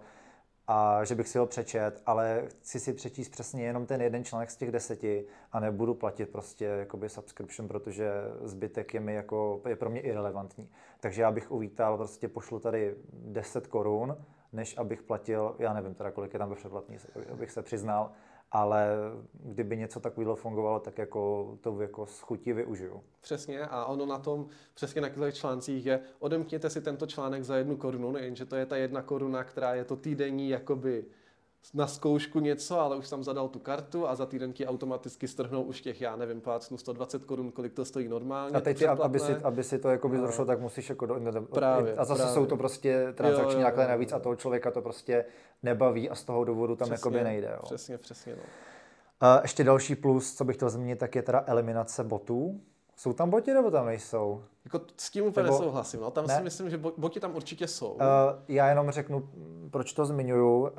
a že bych si ho přečet, ale chci si přečíst přesně jenom ten jeden článek z těch deseti a nebudu platit prostě jakoby subscription, protože zbytek je mi jako, je pro mě irrelevantní. Takže já bych uvítal, prostě pošlu tady 10 korun, než abych platil, já nevím teda, kolik je tam ve předplatní, abych se přiznal, ale kdyby něco takového fungovalo, tak jako to jako s chutí využiju. Přesně a ono na tom, přesně na těch článcích je, odemkněte si tento článek za jednu korunu, nejenže to je ta jedna koruna, která je to týdenní jakoby na zkoušku něco, ale už tam zadal tu kartu a za týden ti automaticky strhnou už těch, já nevím, plácnu 120 korun, kolik to stojí normálně. A teď, ty, aby, si, aby si to jako by zrušil, tak musíš jako... Do, do, právě, a zase právě. jsou to prostě transakční náklady navíc a toho člověka to prostě nebaví a z toho důvodu tam přesně, by nejde. Jo. Přesně, přesně. No. A ještě další plus, co bych chtěl zmínit, tak je teda eliminace botů. Jsou tam boti nebo tam nejsou? Jako s tím úplně nebo... nesouhlasím. No. Tam ne? si myslím, že boti tam určitě jsou. Uh, já jenom řeknu, proč to zmiňuju.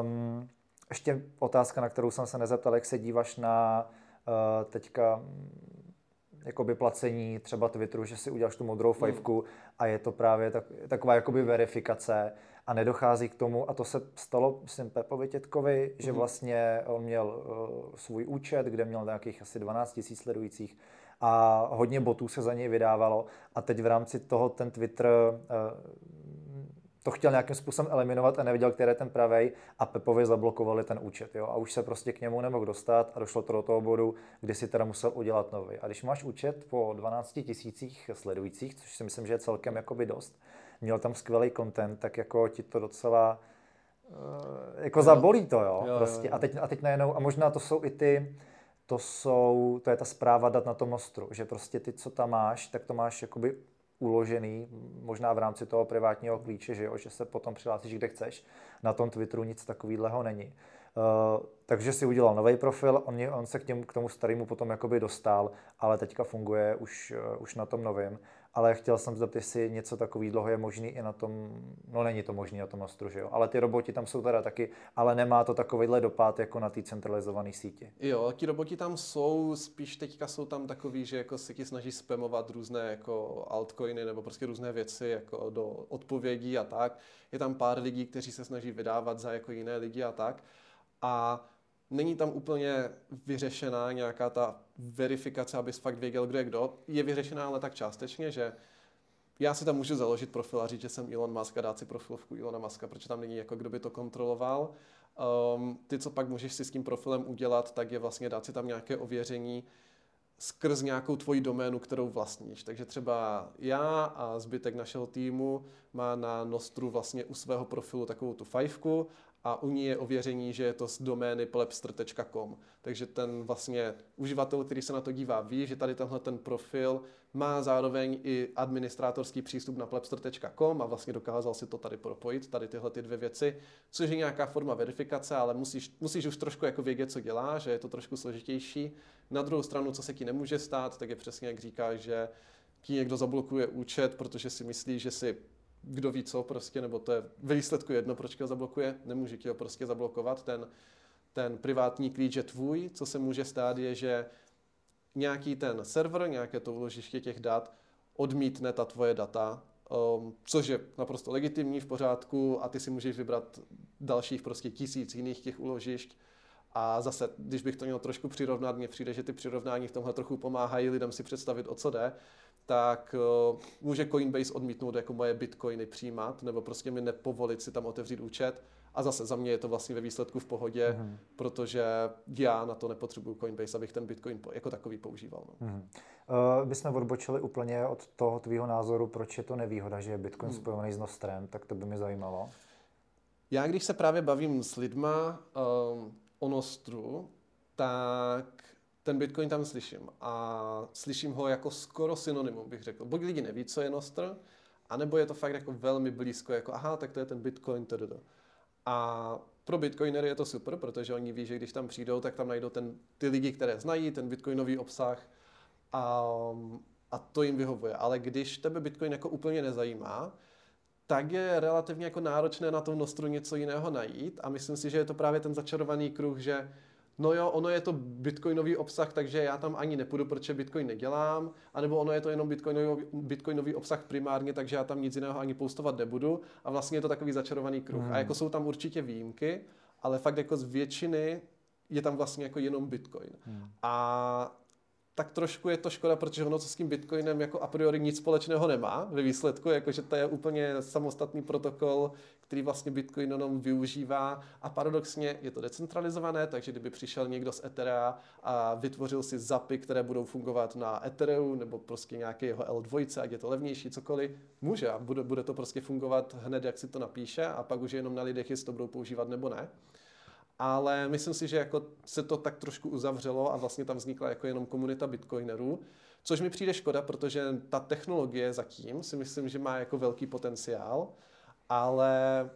Um, ještě otázka, na kterou jsem se nezeptal, jak se díváš na uh, teďka jakoby placení třeba Twitteru, že si uděláš tu modrou hmm. fajfku mm. a je to právě tak, taková jakoby verifikace a nedochází k tomu, a to se stalo, myslím, Pepovi Tětkovi, že mm. vlastně on měl uh, svůj účet, kde měl nějakých asi 12 tisíc sledujících a hodně botů se za něj vydávalo a teď v rámci toho ten Twitter uh, to chtěl nějakým způsobem eliminovat a neviděl, který je ten pravej a Pepovi zablokovali ten účet. Jo? A už se prostě k němu nemohl dostat a došlo to do toho bodu, kdy si teda musel udělat nový. A když máš účet po 12 tisících sledujících, což si myslím, že je celkem jakoby dost, měl tam skvělý content, tak jako ti to docela uh, jako jo. zabolí to, jo, jo, prostě. Jo, jo. A, teď, a teď najednou, a možná to jsou i ty, to jsou, to je ta zpráva dat na tom nostru, že prostě ty, co tam máš, tak to máš jakoby uložený, možná v rámci toho privátního klíče, že, jo, že se potom přihlásíš, kde chceš. Na tom Twitteru nic takového není. Uh, takže si udělal nový profil, on, on se k, těm, k tomu starému potom jakoby dostal, ale teďka funguje už, uh, už na tom novém ale chtěl jsem zeptat, jestli něco takového je možný i na tom, no není to možný na tom Nostru, že jo, ale ty roboti tam jsou teda taky, ale nemá to takovýhle dopad jako na té centralizované síti. Jo, ti roboti tam jsou, spíš teďka jsou tam takový, že jako se ti snaží spamovat různé jako altcoiny nebo prostě různé věci jako do odpovědí a tak. Je tam pár lidí, kteří se snaží vydávat za jako jiné lidi a tak. A není tam úplně vyřešená nějaká ta verifikace, abys fakt věděl, kdo je kdo. Je vyřešená ale tak částečně, že já si tam můžu založit profil a říct, že jsem Elon Musk a dát si profilovku Elona Muska, protože tam není jako kdo by to kontroloval. Um, ty, co pak můžeš si s tím profilem udělat, tak je vlastně dát si tam nějaké ověření skrz nějakou tvoji doménu, kterou vlastníš. Takže třeba já a zbytek našeho týmu má na Nostru vlastně u svého profilu takovou tu fajfku a u ní je ověření, že je to z domény plebstr.com. Takže ten vlastně uživatel, který se na to dívá, ví, že tady tenhle ten profil má zároveň i administrátorský přístup na plebstr.com a vlastně dokázal si to tady propojit, tady tyhle ty dvě věci, což je nějaká forma verifikace, ale musíš, musíš už trošku jako vědět, co dělá, že je to trošku složitější. Na druhou stranu, co se ti nemůže stát, tak je přesně jak říkáš, že ti někdo zablokuje účet, protože si myslí, že si kdo ví co prostě, nebo to je ve výsledku jedno, proč ho zablokuje, nemůže ti ho prostě zablokovat, ten, ten privátní klíč je tvůj, co se může stát je, že nějaký ten server, nějaké to uložiště těch dat odmítne ta tvoje data, um, což je naprosto legitimní, v pořádku a ty si můžeš vybrat dalších prostě tisíc jiných těch uložišť, a zase, když bych to měl trošku přirovnat, mně přijde, že ty přirovnání v tomhle trochu pomáhají lidem si představit, o co jde, tak uh, může Coinbase odmítnout jako moje bitcoiny přijímat, nebo prostě mi nepovolit si tam otevřít účet. A zase za mě je to vlastně ve výsledku v pohodě, mm-hmm. protože já na to nepotřebuju Coinbase, abych ten bitcoin jako takový používal. No. Mm-hmm. Uh, bychom odbočili úplně od toho tvýho názoru, proč je to nevýhoda, že je bitcoin mm. spojený s Nostrem, tak to by mě zajímalo. Já když se právě bavím s lidma um, o Nostru, tak ten Bitcoin tam slyším. A slyším ho jako skoro synonymum, bych řekl. Buď lidi neví, co je Nostr, anebo je to fakt jako velmi blízko, jako aha, tak to je ten Bitcoin, tdd. A pro bitcoinery je to super, protože oni ví, že když tam přijdou, tak tam najdou ten, ty lidi, které znají, ten bitcoinový obsah a, a to jim vyhovuje. Ale když tebe bitcoin jako úplně nezajímá, tak je relativně jako náročné na tom Nostru něco jiného najít a myslím si, že je to právě ten začarovaný kruh, že no jo, ono je to bitcoinový obsah, takže já tam ani nepůjdu, protože bitcoin nedělám, anebo ono je to jenom bitcoinový, bitcoinový obsah primárně, takže já tam nic jiného ani postovat nebudu a vlastně je to takový začarovaný kruh. Hmm. A jako jsou tam určitě výjimky, ale fakt jako z většiny je tam vlastně jako jenom bitcoin. Hmm. A tak trošku je to škoda, protože ono co s tím Bitcoinem jako a priori nic společného nemá ve výsledku, jakože to je úplně samostatný protokol, který vlastně Bitcoin jenom využívá. A paradoxně je to decentralizované, takže kdyby přišel někdo z Ethera a vytvořil si zapy, které budou fungovat na Ethereu nebo prostě nějaké jeho L2, ať je to levnější, cokoliv, může a bude, bude to prostě fungovat hned, jak si to napíše a pak už je jenom na lidech, jestli to budou používat nebo ne ale myslím si, že jako se to tak trošku uzavřelo a vlastně tam vznikla jako jenom komunita bitcoinerů, což mi přijde škoda, protože ta technologie zatím si myslím, že má jako velký potenciál, ale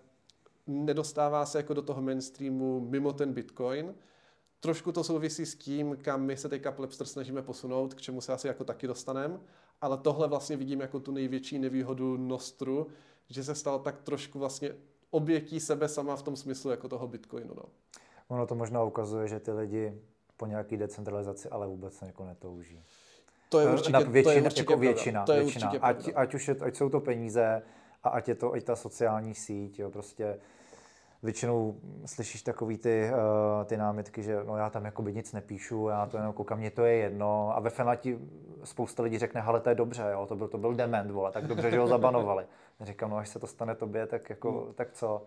nedostává se jako do toho mainstreamu mimo ten bitcoin. Trošku to souvisí s tím, kam my se teďka Plebster snažíme posunout, k čemu se asi jako taky dostaneme, ale tohle vlastně vidím jako tu největší nevýhodu Nostru, že se stal tak trošku vlastně obětí sebe sama v tom smyslu jako toho Bitcoinu. No. Ono to možná ukazuje, že ty lidi po nějaký decentralizaci ale vůbec jako netouží. To je určitě, většina, to je určitě jako většina, to je většina. Určitě ať, ať, už je, ať jsou to peníze a ať je to i ta sociální síť, jo, prostě většinou slyšíš takový ty, uh, ty námitky, že no já tam jakoby nic nepíšu, já to jenom koukám, mně to je jedno. A ve finále ti spousta lidí řekne, ale to je dobře, jo, to byl, to byl dement, vole, tak dobře, že ho zabanovali. Říkám, no až se to stane tobě, tak jako, hmm. tak co?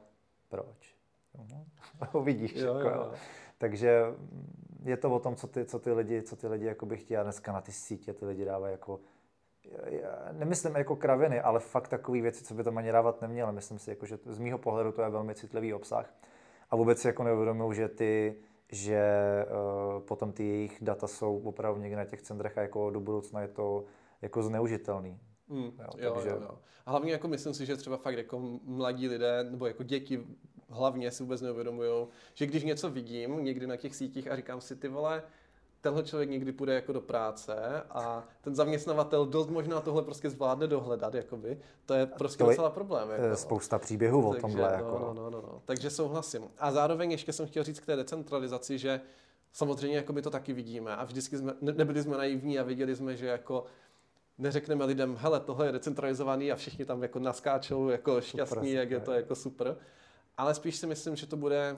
Proč? No, <laughs> uvidíš. Jo, jako, jo. Takže je to o tom, co ty, co ty lidi, co ty lidi jako by chtěli. A dneska na ty sítě ty lidi dávají jako nemyslím jako kraviny, ale fakt takové věci, co by tam ani dávat neměly. Myslím si, jako, že z mýho pohledu to je velmi citlivý obsah. A vůbec si jako neuvědomují, že ty že uh, potom ty jejich data jsou opravdu někde na těch centrech a jako do budoucna je to jako zneužitelný. Mm, jo, jo, takže... jo, jo. A hlavně jako myslím si, že třeba fakt jako mladí lidé nebo jako děti hlavně si vůbec neuvědomují, že když něco vidím někdy na těch sítích a říkám si ty vole, tenhle člověk někdy půjde jako do práce a ten zaměstnavatel dost možná tohle prostě zvládne dohledat, jakoby. To je prostě to docela problém. Jako. No. Spousta příběhů o tomhle. No, jako. no, no, no, no. Takže souhlasím. A zároveň ještě jsem chtěl říct k té decentralizaci, že samozřejmě jako my to taky vidíme a vždycky jsme, ne, nebyli jsme naivní a viděli jsme, že jako neřekneme lidem, hele, tohle je decentralizovaný a všichni tam jako naskáčou jako šťastní, super, jak je to jako super. Ale spíš si myslím, že to bude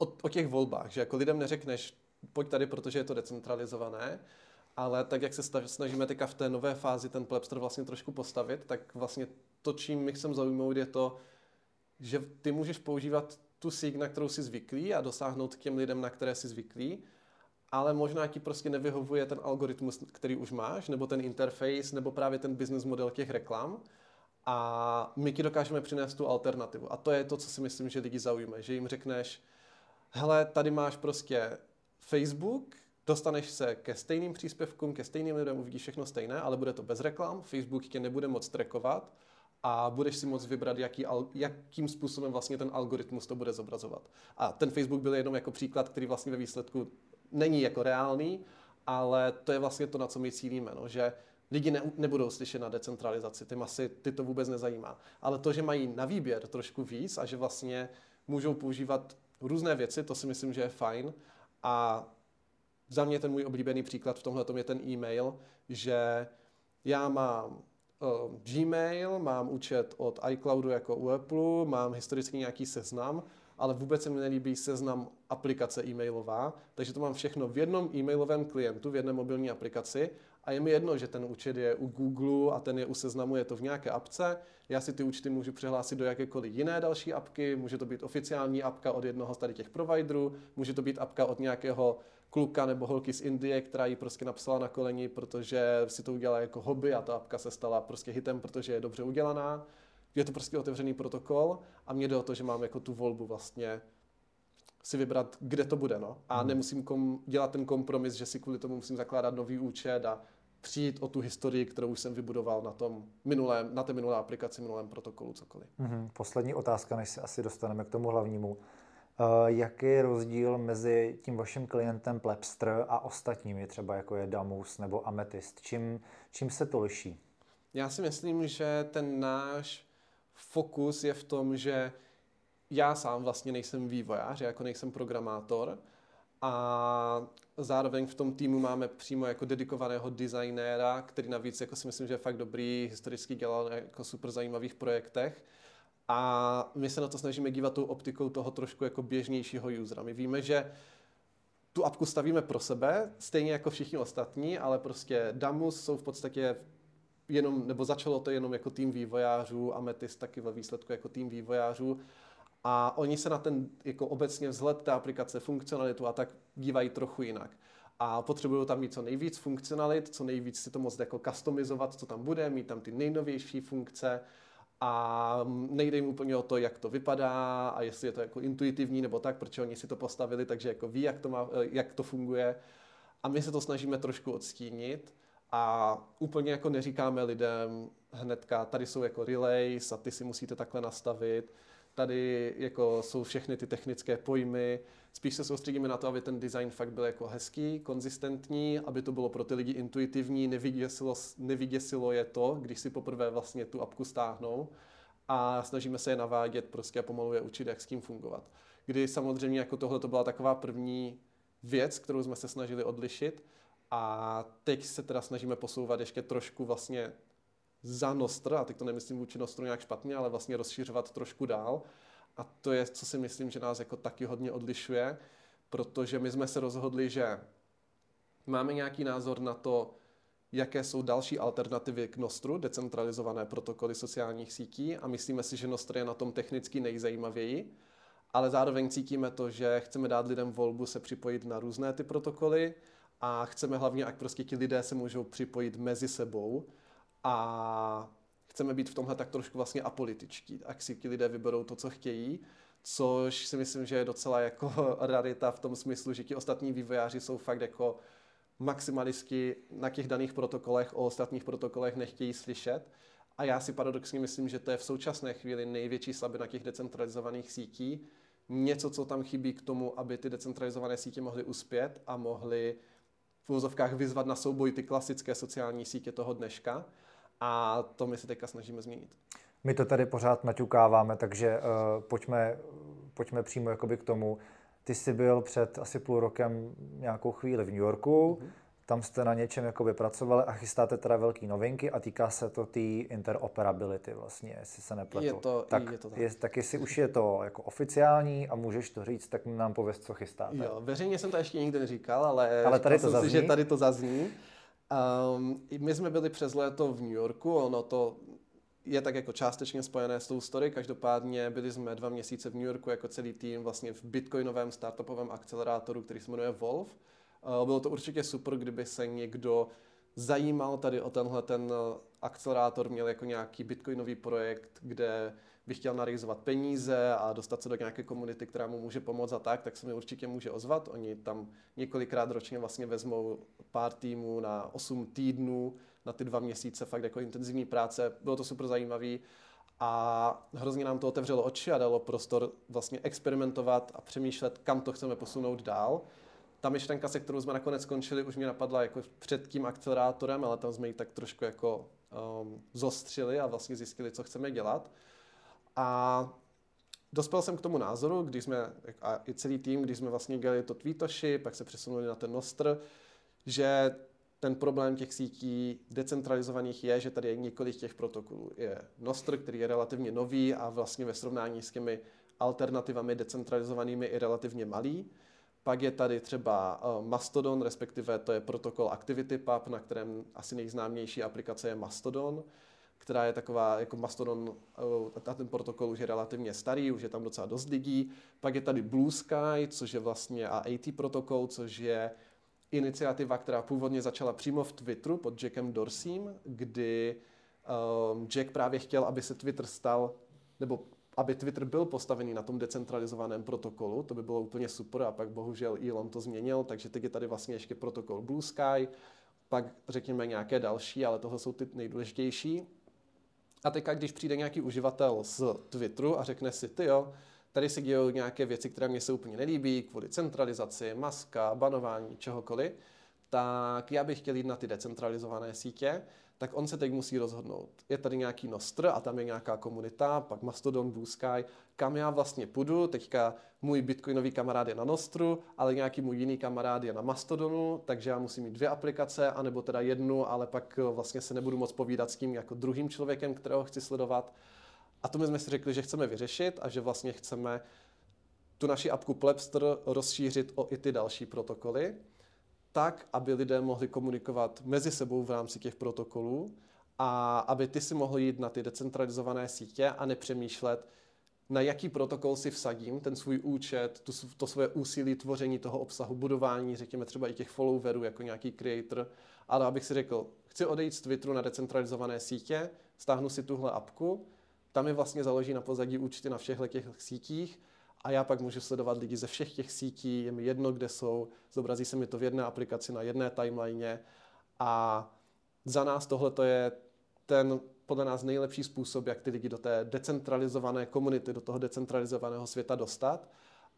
o, o těch volbách, že jako lidem neřekneš, pojď tady, protože je to decentralizované, ale tak, jak se snažíme teďka v té nové fázi ten Plebster vlastně trošku postavit, tak vlastně to, čím my chcem zaujmout, je to, že ty můžeš používat tu síť, na kterou jsi zvyklý a dosáhnout k těm lidem, na které jsi zvyklý, ale možná ti prostě nevyhovuje ten algoritmus, který už máš, nebo ten interface, nebo právě ten business model těch reklam. A my ti dokážeme přinést tu alternativu. A to je to, co si myslím, že lidi zaujme. Že jim řekneš, hele, tady máš prostě Facebook, dostaneš se ke stejným příspěvkům, ke stejným lidem, uvidíš všechno stejné, ale bude to bez reklam, Facebook tě nebude moc trackovat a budeš si moct vybrat, jaký, jakým způsobem vlastně ten algoritmus to bude zobrazovat. A ten Facebook byl jenom jako příklad, který vlastně ve výsledku není jako reálný, ale to je vlastně to, na co my cílíme, no, že lidi ne, nebudou slyšet na decentralizaci, ty masy, ty to vůbec nezajímá. Ale to, že mají na výběr trošku víc a že vlastně můžou používat různé věci, to si myslím, že je fajn a za mě ten můj oblíbený příklad v tomhle je ten e-mail, že já mám uh, Gmail, mám účet od iCloudu jako u Apple, mám historicky nějaký seznam, ale vůbec se mi nelíbí seznam aplikace e-mailová, takže to mám všechno v jednom e-mailovém klientu, v jedné mobilní aplikaci a je mi jedno, že ten účet je u Google a ten je u seznamu, je to v nějaké apce. Já si ty účty můžu přihlásit do jakékoliv jiné další apky, může to být oficiální apka od jednoho z tady těch providerů, může to být apka od nějakého kluka nebo holky z Indie, která ji prostě napsala na koleni, protože si to udělala jako hobby a ta apka se stala prostě hitem, protože je dobře udělaná. Je to prostě otevřený protokol a mě jde o to, že mám jako tu volbu vlastně si vybrat, kde to bude. No. A hmm. nemusím kom, dělat ten kompromis, že si kvůli tomu musím zakládat nový účet a přijít o tu historii, kterou už jsem vybudoval na, tom minulém, na té minulé aplikaci, minulém protokolu, cokoliv. Mm-hmm. Poslední otázka, než se asi dostaneme k tomu hlavnímu. Uh, jaký je rozdíl mezi tím vaším klientem Plebster a ostatními, třeba jako je Damus nebo Amethyst? Čím, čím se to liší? Já si myslím, že ten náš fokus je v tom, že já sám vlastně nejsem vývojář, jako nejsem programátor a zároveň v tom týmu máme přímo jako dedikovaného designéra, který navíc jako si myslím, že je fakt dobrý, historicky dělal jako super zajímavých projektech. A my se na to snažíme dívat tou optikou toho trošku jako běžnějšího usera. My víme, že tu apku stavíme pro sebe, stejně jako všichni ostatní, ale prostě Damus jsou v podstatě jenom, nebo začalo to jenom jako tým vývojářů, Amethyst taky ve výsledku jako tým vývojářů a oni se na ten jako obecně vzhled té aplikace, funkcionalitu a tak dívají trochu jinak. A potřebují tam mít co nejvíc funkcionalit, co nejvíc si to moc jako customizovat, co tam bude, mít tam ty nejnovější funkce a nejde jim úplně o to, jak to vypadá a jestli je to jako intuitivní nebo tak, protože oni si to postavili, takže jako ví, jak to, má, jak to funguje. A my se to snažíme trošku odstínit a úplně jako neříkáme lidem hnedka, tady jsou jako relays a ty si musíte takhle nastavit Tady jako jsou všechny ty technické pojmy. Spíš se soustředíme na to, aby ten design fakt byl jako hezký, konzistentní, aby to bylo pro ty lidi intuitivní, nevyděsilo, nevyděsilo je to, když si poprvé vlastně tu apku stáhnou a snažíme se je navádět prostě a pomalu je učit, jak s tím fungovat. Kdy samozřejmě jako tohle to byla taková první věc, kterou jsme se snažili odlišit a teď se teda snažíme posouvat ještě trošku vlastně za Nostr, a teď to nemyslím vůči Nostru nějak špatně, ale vlastně rozšiřovat trošku dál. A to je, co si myslím, že nás jako taky hodně odlišuje, protože my jsme se rozhodli, že máme nějaký názor na to, jaké jsou další alternativy k Nostru, decentralizované protokoly sociálních sítí a myslíme si, že Nostr je na tom technicky nejzajímavěji, ale zároveň cítíme to, že chceme dát lidem volbu se připojit na různé ty protokoly a chceme hlavně, ať prostě ti lidé se můžou připojit mezi sebou, a chceme být v tomhle tak trošku vlastně apolitičtí, ať si ti lidé vyberou to, co chtějí, což si myslím, že je docela jako <laughs> rarita v tom smyslu, že ti ostatní vývojáři jsou fakt jako maximalisti na těch daných protokolech, o ostatních protokolech nechtějí slyšet. A já si paradoxně myslím, že to je v současné chvíli největší slabina těch decentralizovaných sítí. Něco, co tam chybí k tomu, aby ty decentralizované sítě mohly uspět a mohly v úzovkách vyzvat na souboj ty klasické sociální sítě toho dneška. A to my se teďka snažíme změnit. My to tady pořád naťukáváme, takže uh, pojďme, pojďme přímo jakoby k tomu. Ty jsi byl před asi půl rokem nějakou chvíli v New Yorku, mm-hmm. tam jste na něčem jako pracovali a chystáte teda velké novinky a týká se to té tý interoperability vlastně, jestli se nepletu. Je to, tak, je to tak. Je, tak jestli už je to jako oficiální a můžeš to říct, tak nám pověz, co chystáte. Jo, veřejně jsem to ještě nikdy neříkal, ale, ale tady to zazní. Si, že tady to zazní. Um, my jsme byli přes léto v New Yorku, ono to je tak jako částečně spojené s tou story. Každopádně byli jsme dva měsíce v New Yorku jako celý tým vlastně v bitcoinovém startupovém akcelerátoru, který se jmenuje Wolf. Uh, bylo to určitě super, kdyby se někdo zajímal tady o tenhle ten akcelerátor, měl jako nějaký bitcoinový projekt, kde by chtěl narizovat peníze a dostat se do nějaké komunity, která mu může pomoct a tak, tak se mi určitě může ozvat. Oni tam několikrát ročně vlastně vezmou pár týmů na 8 týdnů, na ty dva měsíce, fakt jako intenzivní práce. Bylo to super zajímavý a hrozně nám to otevřelo oči a dalo prostor vlastně experimentovat a přemýšlet, kam to chceme posunout dál. Ta myšlenka, se kterou jsme nakonec skončili, už mě napadla jako před tím akcelerátorem, ale tam jsme ji tak trošku jako um, zostřili a vlastně zjistili, co chceme dělat. A dospěl jsem k tomu názoru, když jsme, a i celý tým, když jsme vlastně dělali to Tweetoshi, pak se přesunuli na ten Nostr, že ten problém těch sítí decentralizovaných je, že tady je několik těch protokolů. Je Nostr, který je relativně nový a vlastně ve srovnání s těmi alternativami decentralizovanými i relativně malý. Pak je tady třeba uh, Mastodon, respektive to je protokol ActivityPub, na kterém asi nejznámější aplikace je Mastodon která je taková jako Mastodon, a eh, ten protokol už je relativně starý, už je tam docela dost lidí. Pak je tady Blue Sky, což je vlastně AAT protokol, což je iniciativa, která původně začala přímo v Twitteru pod Jackem Dorseym, kdy um, Jack právě chtěl, aby se Twitter stal, nebo aby Twitter byl postavený na tom decentralizovaném protokolu, to by bylo úplně super a pak bohužel Elon to změnil, takže teď je tady vlastně ještě protokol Blue Sky, pak řekněme nějaké další, ale tohle jsou ty nejdůležitější. A teďka, když přijde nějaký uživatel z Twitteru a řekne si, ty jo, tady se dějou nějaké věci, které mě se úplně nelíbí, kvůli centralizaci, maska, banování, čehokoliv, tak já bych chtěl jít na ty decentralizované sítě, tak on se teď musí rozhodnout. Je tady nějaký Nostr a tam je nějaká komunita, pak Mastodon, Blue Sky, kam já vlastně půjdu. Teďka můj bitcoinový kamarád je na Nostru, ale nějaký můj jiný kamarád je na Mastodonu, takže já musím mít dvě aplikace, anebo teda jednu, ale pak vlastně se nebudu moc povídat s tím jako druhým člověkem, kterého chci sledovat. A to my jsme si řekli, že chceme vyřešit a že vlastně chceme tu naši apku Plebster rozšířit o i ty další protokoly tak, aby lidé mohli komunikovat mezi sebou v rámci těch protokolů a aby ty si mohl jít na ty decentralizované sítě a nepřemýšlet, na jaký protokol si vsadím, ten svůj účet, tu, to svoje úsilí tvoření toho obsahu, budování, řekněme třeba i těch followerů jako nějaký creator, ale abych si řekl, chci odejít z Twitteru na decentralizované sítě, stáhnu si tuhle apku, tam je vlastně založí na pozadí účty na všech těch sítích a já pak můžu sledovat lidi ze všech těch sítí, je mi jedno, kde jsou, zobrazí se mi to v jedné aplikaci na jedné timeline a za nás tohle je ten podle nás nejlepší způsob, jak ty lidi do té decentralizované komunity, do toho decentralizovaného světa dostat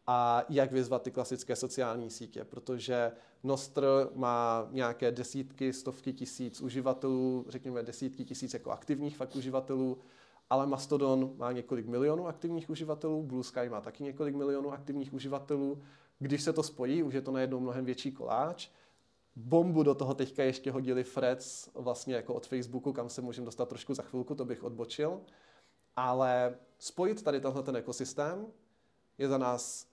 a jak vyzvat ty klasické sociální sítě, protože Nostr má nějaké desítky, stovky tisíc uživatelů, řekněme desítky tisíc jako aktivních fakt uživatelů, ale Mastodon má několik milionů aktivních uživatelů, Blue Sky má taky několik milionů aktivních uživatelů. Když se to spojí, už je to najednou mnohem větší koláč. Bombu do toho teďka ještě hodili Freds vlastně jako od Facebooku, kam se můžeme dostat trošku za chvilku, to bych odbočil. Ale spojit tady tenhle ten ekosystém je za nás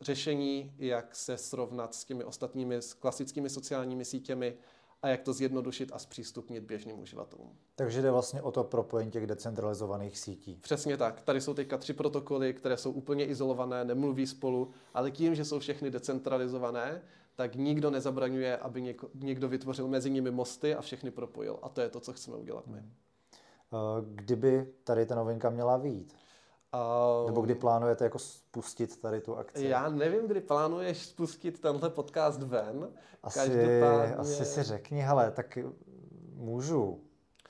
řešení, jak se srovnat s těmi ostatními s klasickými sociálními sítěmi, a jak to zjednodušit a zpřístupnit běžným uživatelům. Takže jde vlastně o to propojení těch decentralizovaných sítí. Přesně tak. Tady jsou teďka tři protokoly, které jsou úplně izolované, nemluví spolu, ale tím, že jsou všechny decentralizované, tak nikdo nezabraňuje, aby něko, někdo vytvořil mezi nimi mosty a všechny propojil. A to je to, co chceme udělat my. Hmm. Kdyby tady ta novinka měla výjít? Uh, Nebo kdy plánujete jako spustit tady tu akci? Já nevím, kdy plánuješ spustit tenhle podcast ven. Asi, Každopádně... asi si řekni, hele, tak můžu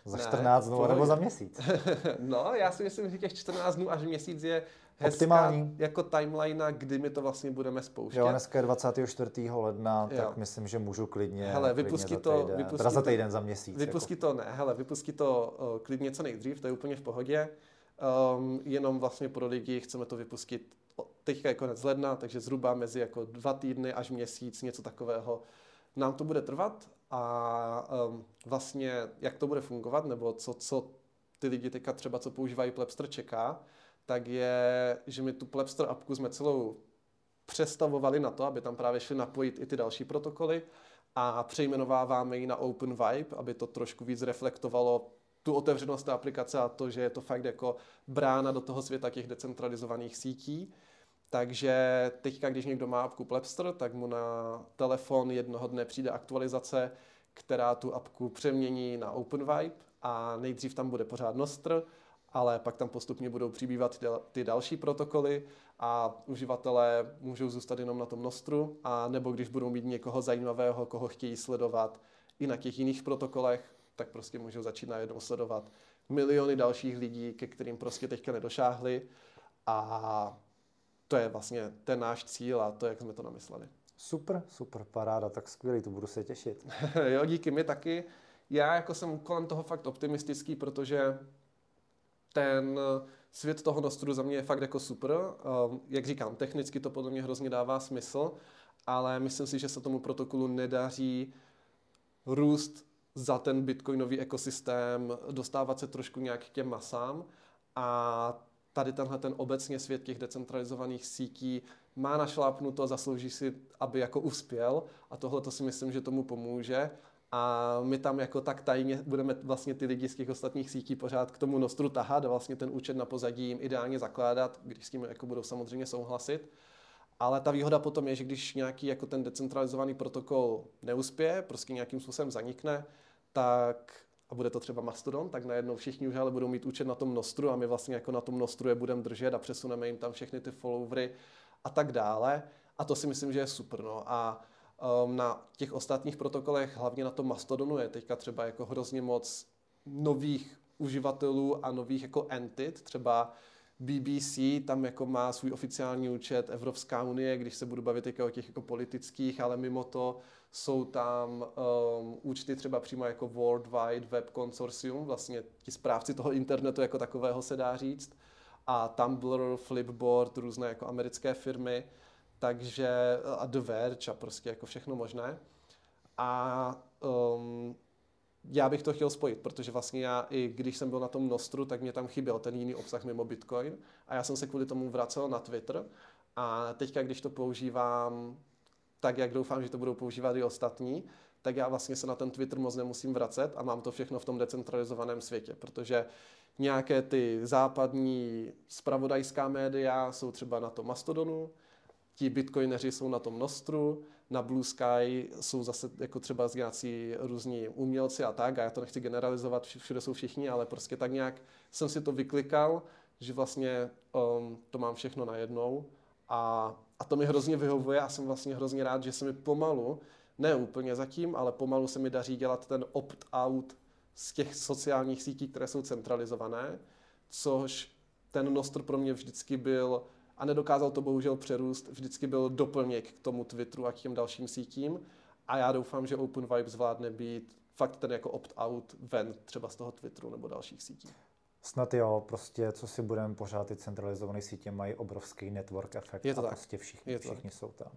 za ne, 14 dnů nebo za měsíc. <laughs> no, já si myslím, že těch 14 dnů až měsíc je hezká Optimální. jako timeline, kdy my to vlastně budeme spouštět. Jo, dneska je 24. ledna, jo. tak myslím, že můžu klidně, hele, vypustí klidně to, vypustí teda za týden, za měsíc. Vypustí jako. to ne, hele, vypustí to uh, klidně co nejdřív, to je úplně v pohodě. Um, jenom vlastně pro lidi chceme to vypustit teďka je konec ledna, takže zhruba mezi jako dva týdny až měsíc, něco takového, nám to bude trvat a um, vlastně jak to bude fungovat, nebo co, co ty lidi teďka třeba, co používají Plebster čeká, tak je, že my tu Plebster apku jsme celou přestavovali na to, aby tam právě šli napojit i ty další protokoly a přejmenováváme ji na Open Vibe, aby to trošku víc reflektovalo tu otevřenost té aplikace a to, že je to fakt jako brána do toho světa těch decentralizovaných sítí. Takže teďka, když někdo má apku Plebster, tak mu na telefon jednoho dne přijde aktualizace, která tu apku přemění na OpenVibe a nejdřív tam bude pořád Nostr, ale pak tam postupně budou přibývat ty další protokoly a uživatelé můžou zůstat jenom na tom Nostru, a nebo když budou mít někoho zajímavého, koho chtějí sledovat i na těch jiných protokolech, tak prostě můžou začít najednou sledovat miliony dalších lidí, ke kterým prostě teďka nedošáhli a to je vlastně ten náš cíl a to, jak jsme to namysleli. Super, super, paráda, tak skvělý, to budu se těšit. <laughs> jo, díky mi taky. Já jako jsem kolem toho fakt optimistický, protože ten svět toho Nostru za mě je fakt jako super. Um, jak říkám, technicky to podle mě hrozně dává smysl, ale myslím si, že se tomu protokolu nedaří růst za ten bitcoinový ekosystém, dostávat se trošku nějak k těm masám. A tady tenhle ten obecně svět těch decentralizovaných sítí má našlápnuto, zaslouží si, aby jako uspěl. A tohle to si myslím, že tomu pomůže. A my tam jako tak tajně budeme vlastně ty lidi z těch ostatních sítí pořád k tomu Nostru tahat a vlastně ten účet na pozadí jim ideálně zakládat, když s tím jako budou samozřejmě souhlasit. Ale ta výhoda potom je, že když nějaký jako ten decentralizovaný protokol neuspěje, prostě nějakým způsobem zanikne, tak a bude to třeba Mastodon, tak najednou všichni už ale budou mít účet na tom Nostru a my vlastně jako na tom Nostru je budeme držet a přesuneme jim tam všechny ty followery a tak dále. A to si myslím, že je super. No. A um, na těch ostatních protokolech, hlavně na tom Mastodonu, je teďka třeba jako hrozně moc nových uživatelů a nových jako entit. Třeba BBC tam jako má svůj oficiální účet Evropská unie, když se budu bavit jako o těch jako politických, ale mimo to jsou tam um, účty třeba přímo jako World Wide Web Consortium, vlastně ti správci toho internetu jako takového se dá říct, a Tumblr, Flipboard, různé jako americké firmy, takže a The Verge a prostě jako všechno možné. A um, já bych to chtěl spojit, protože vlastně já i když jsem byl na tom Nostru, tak mě tam chyběl ten jiný obsah mimo Bitcoin a já jsem se kvůli tomu vracel na Twitter. A teďka, když to používám tak, jak doufám, že to budou používat i ostatní, tak já vlastně se na ten Twitter moc nemusím vracet a mám to všechno v tom decentralizovaném světě, protože nějaké ty západní spravodajská média jsou třeba na tom Mastodonu, ti bitcoineři jsou na tom Nostru, na Blue Sky jsou zase jako třeba z nějací různí umělci a tak, a já to nechci generalizovat, všude jsou všichni, ale prostě tak nějak jsem si to vyklikal, že vlastně um, to mám všechno najednou a, a to mi hrozně vyhovuje a jsem vlastně hrozně rád, že se mi pomalu, ne úplně zatím, ale pomalu se mi daří dělat ten opt-out z těch sociálních sítí, které jsou centralizované, což ten Nostr pro mě vždycky byl a nedokázal to bohužel přerůst, vždycky byl doplněk k tomu Twitteru a k těm dalším sítím a já doufám, že Open Vibe zvládne být fakt ten jako opt-out ven třeba z toho Twitteru nebo dalších sítí. Snad jo, prostě co si budeme pořád, ty centralizované sítě mají obrovský network efekt Je to a tak. prostě všichni, Je to všichni jsou tam.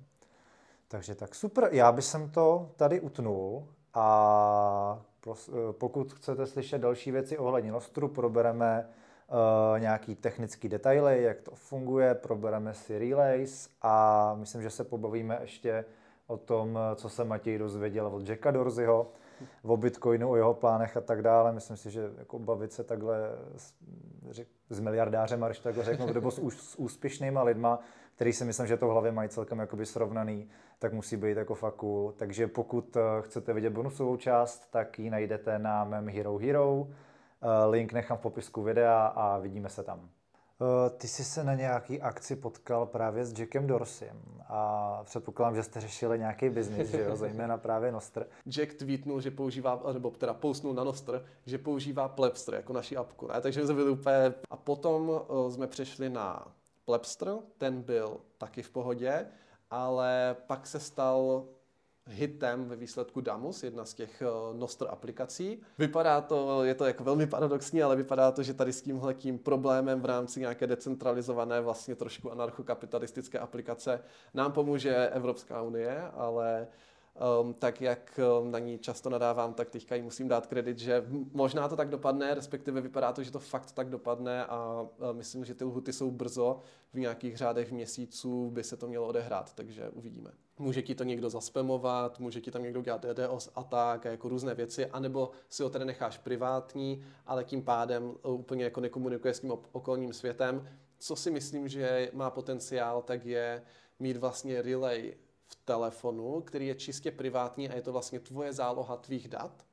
Takže tak super, já bych jsem to tady utnul a eh, pokud chcete slyšet další věci ohledně Nostru, probereme nějaký technický detaily, jak to funguje, probereme si relays a myslím, že se pobavíme ještě o tom, co se Matěj dozvěděl od Jacka Dorzyho, o Bitcoinu, o jeho plánech a tak dále. Myslím si, že jako bavit se takhle s, řek, s miliardářem, až takhle řeknu, nebo s, s úspěšnýma lidma, který si myslím, že to v hlavě mají celkem jakoby srovnaný, tak musí být jako fakt cool. Takže pokud eh, chcete vidět bonusovou část, tak ji najdete na mém Hero Hero. Eh, Link nechám v popisku videa a vidíme se tam. Eh, Ty jsi se na nějaký akci potkal právě s Jackem Dorsem a předpokládám, že jste řešili nějaký biznis, že jo, <laughs> zejména právě Nostr. Jack tweetnul, že používá, nebo teda postnul na Nostr, že používá Plebster jako naši apku. Ne? Takže jsme byli úplně... A potom uh, jsme přešli na Plebster, ten byl taky v pohodě, ale pak se stal hitem ve výsledku Damus, jedna z těch uh, Nostr aplikací. Vypadá to, je to jako velmi paradoxní, ale vypadá to, že tady s tímhletím problémem v rámci nějaké decentralizované, vlastně trošku anarchokapitalistické aplikace nám pomůže Evropská unie, ale Um, tak jak um, na ní často nadávám, tak teďka jí musím dát kredit, že možná to tak dopadne, respektive vypadá to, že to fakt tak dopadne a uh, myslím, že ty lhuty jsou brzo, v nějakých řádech měsíců by se to mělo odehrát, takže uvidíme. Může ti to někdo zaspamovat, může ti tam někdo dělat DDoS a tak, a jako různé věci, anebo si ho tedy necháš privátní, ale tím pádem uh, úplně jako nekomunikuje s tím okolním světem. Co si myslím, že má potenciál, tak je mít vlastně relay v telefonu, který je čistě privátní a je to vlastně tvoje záloha tvých dat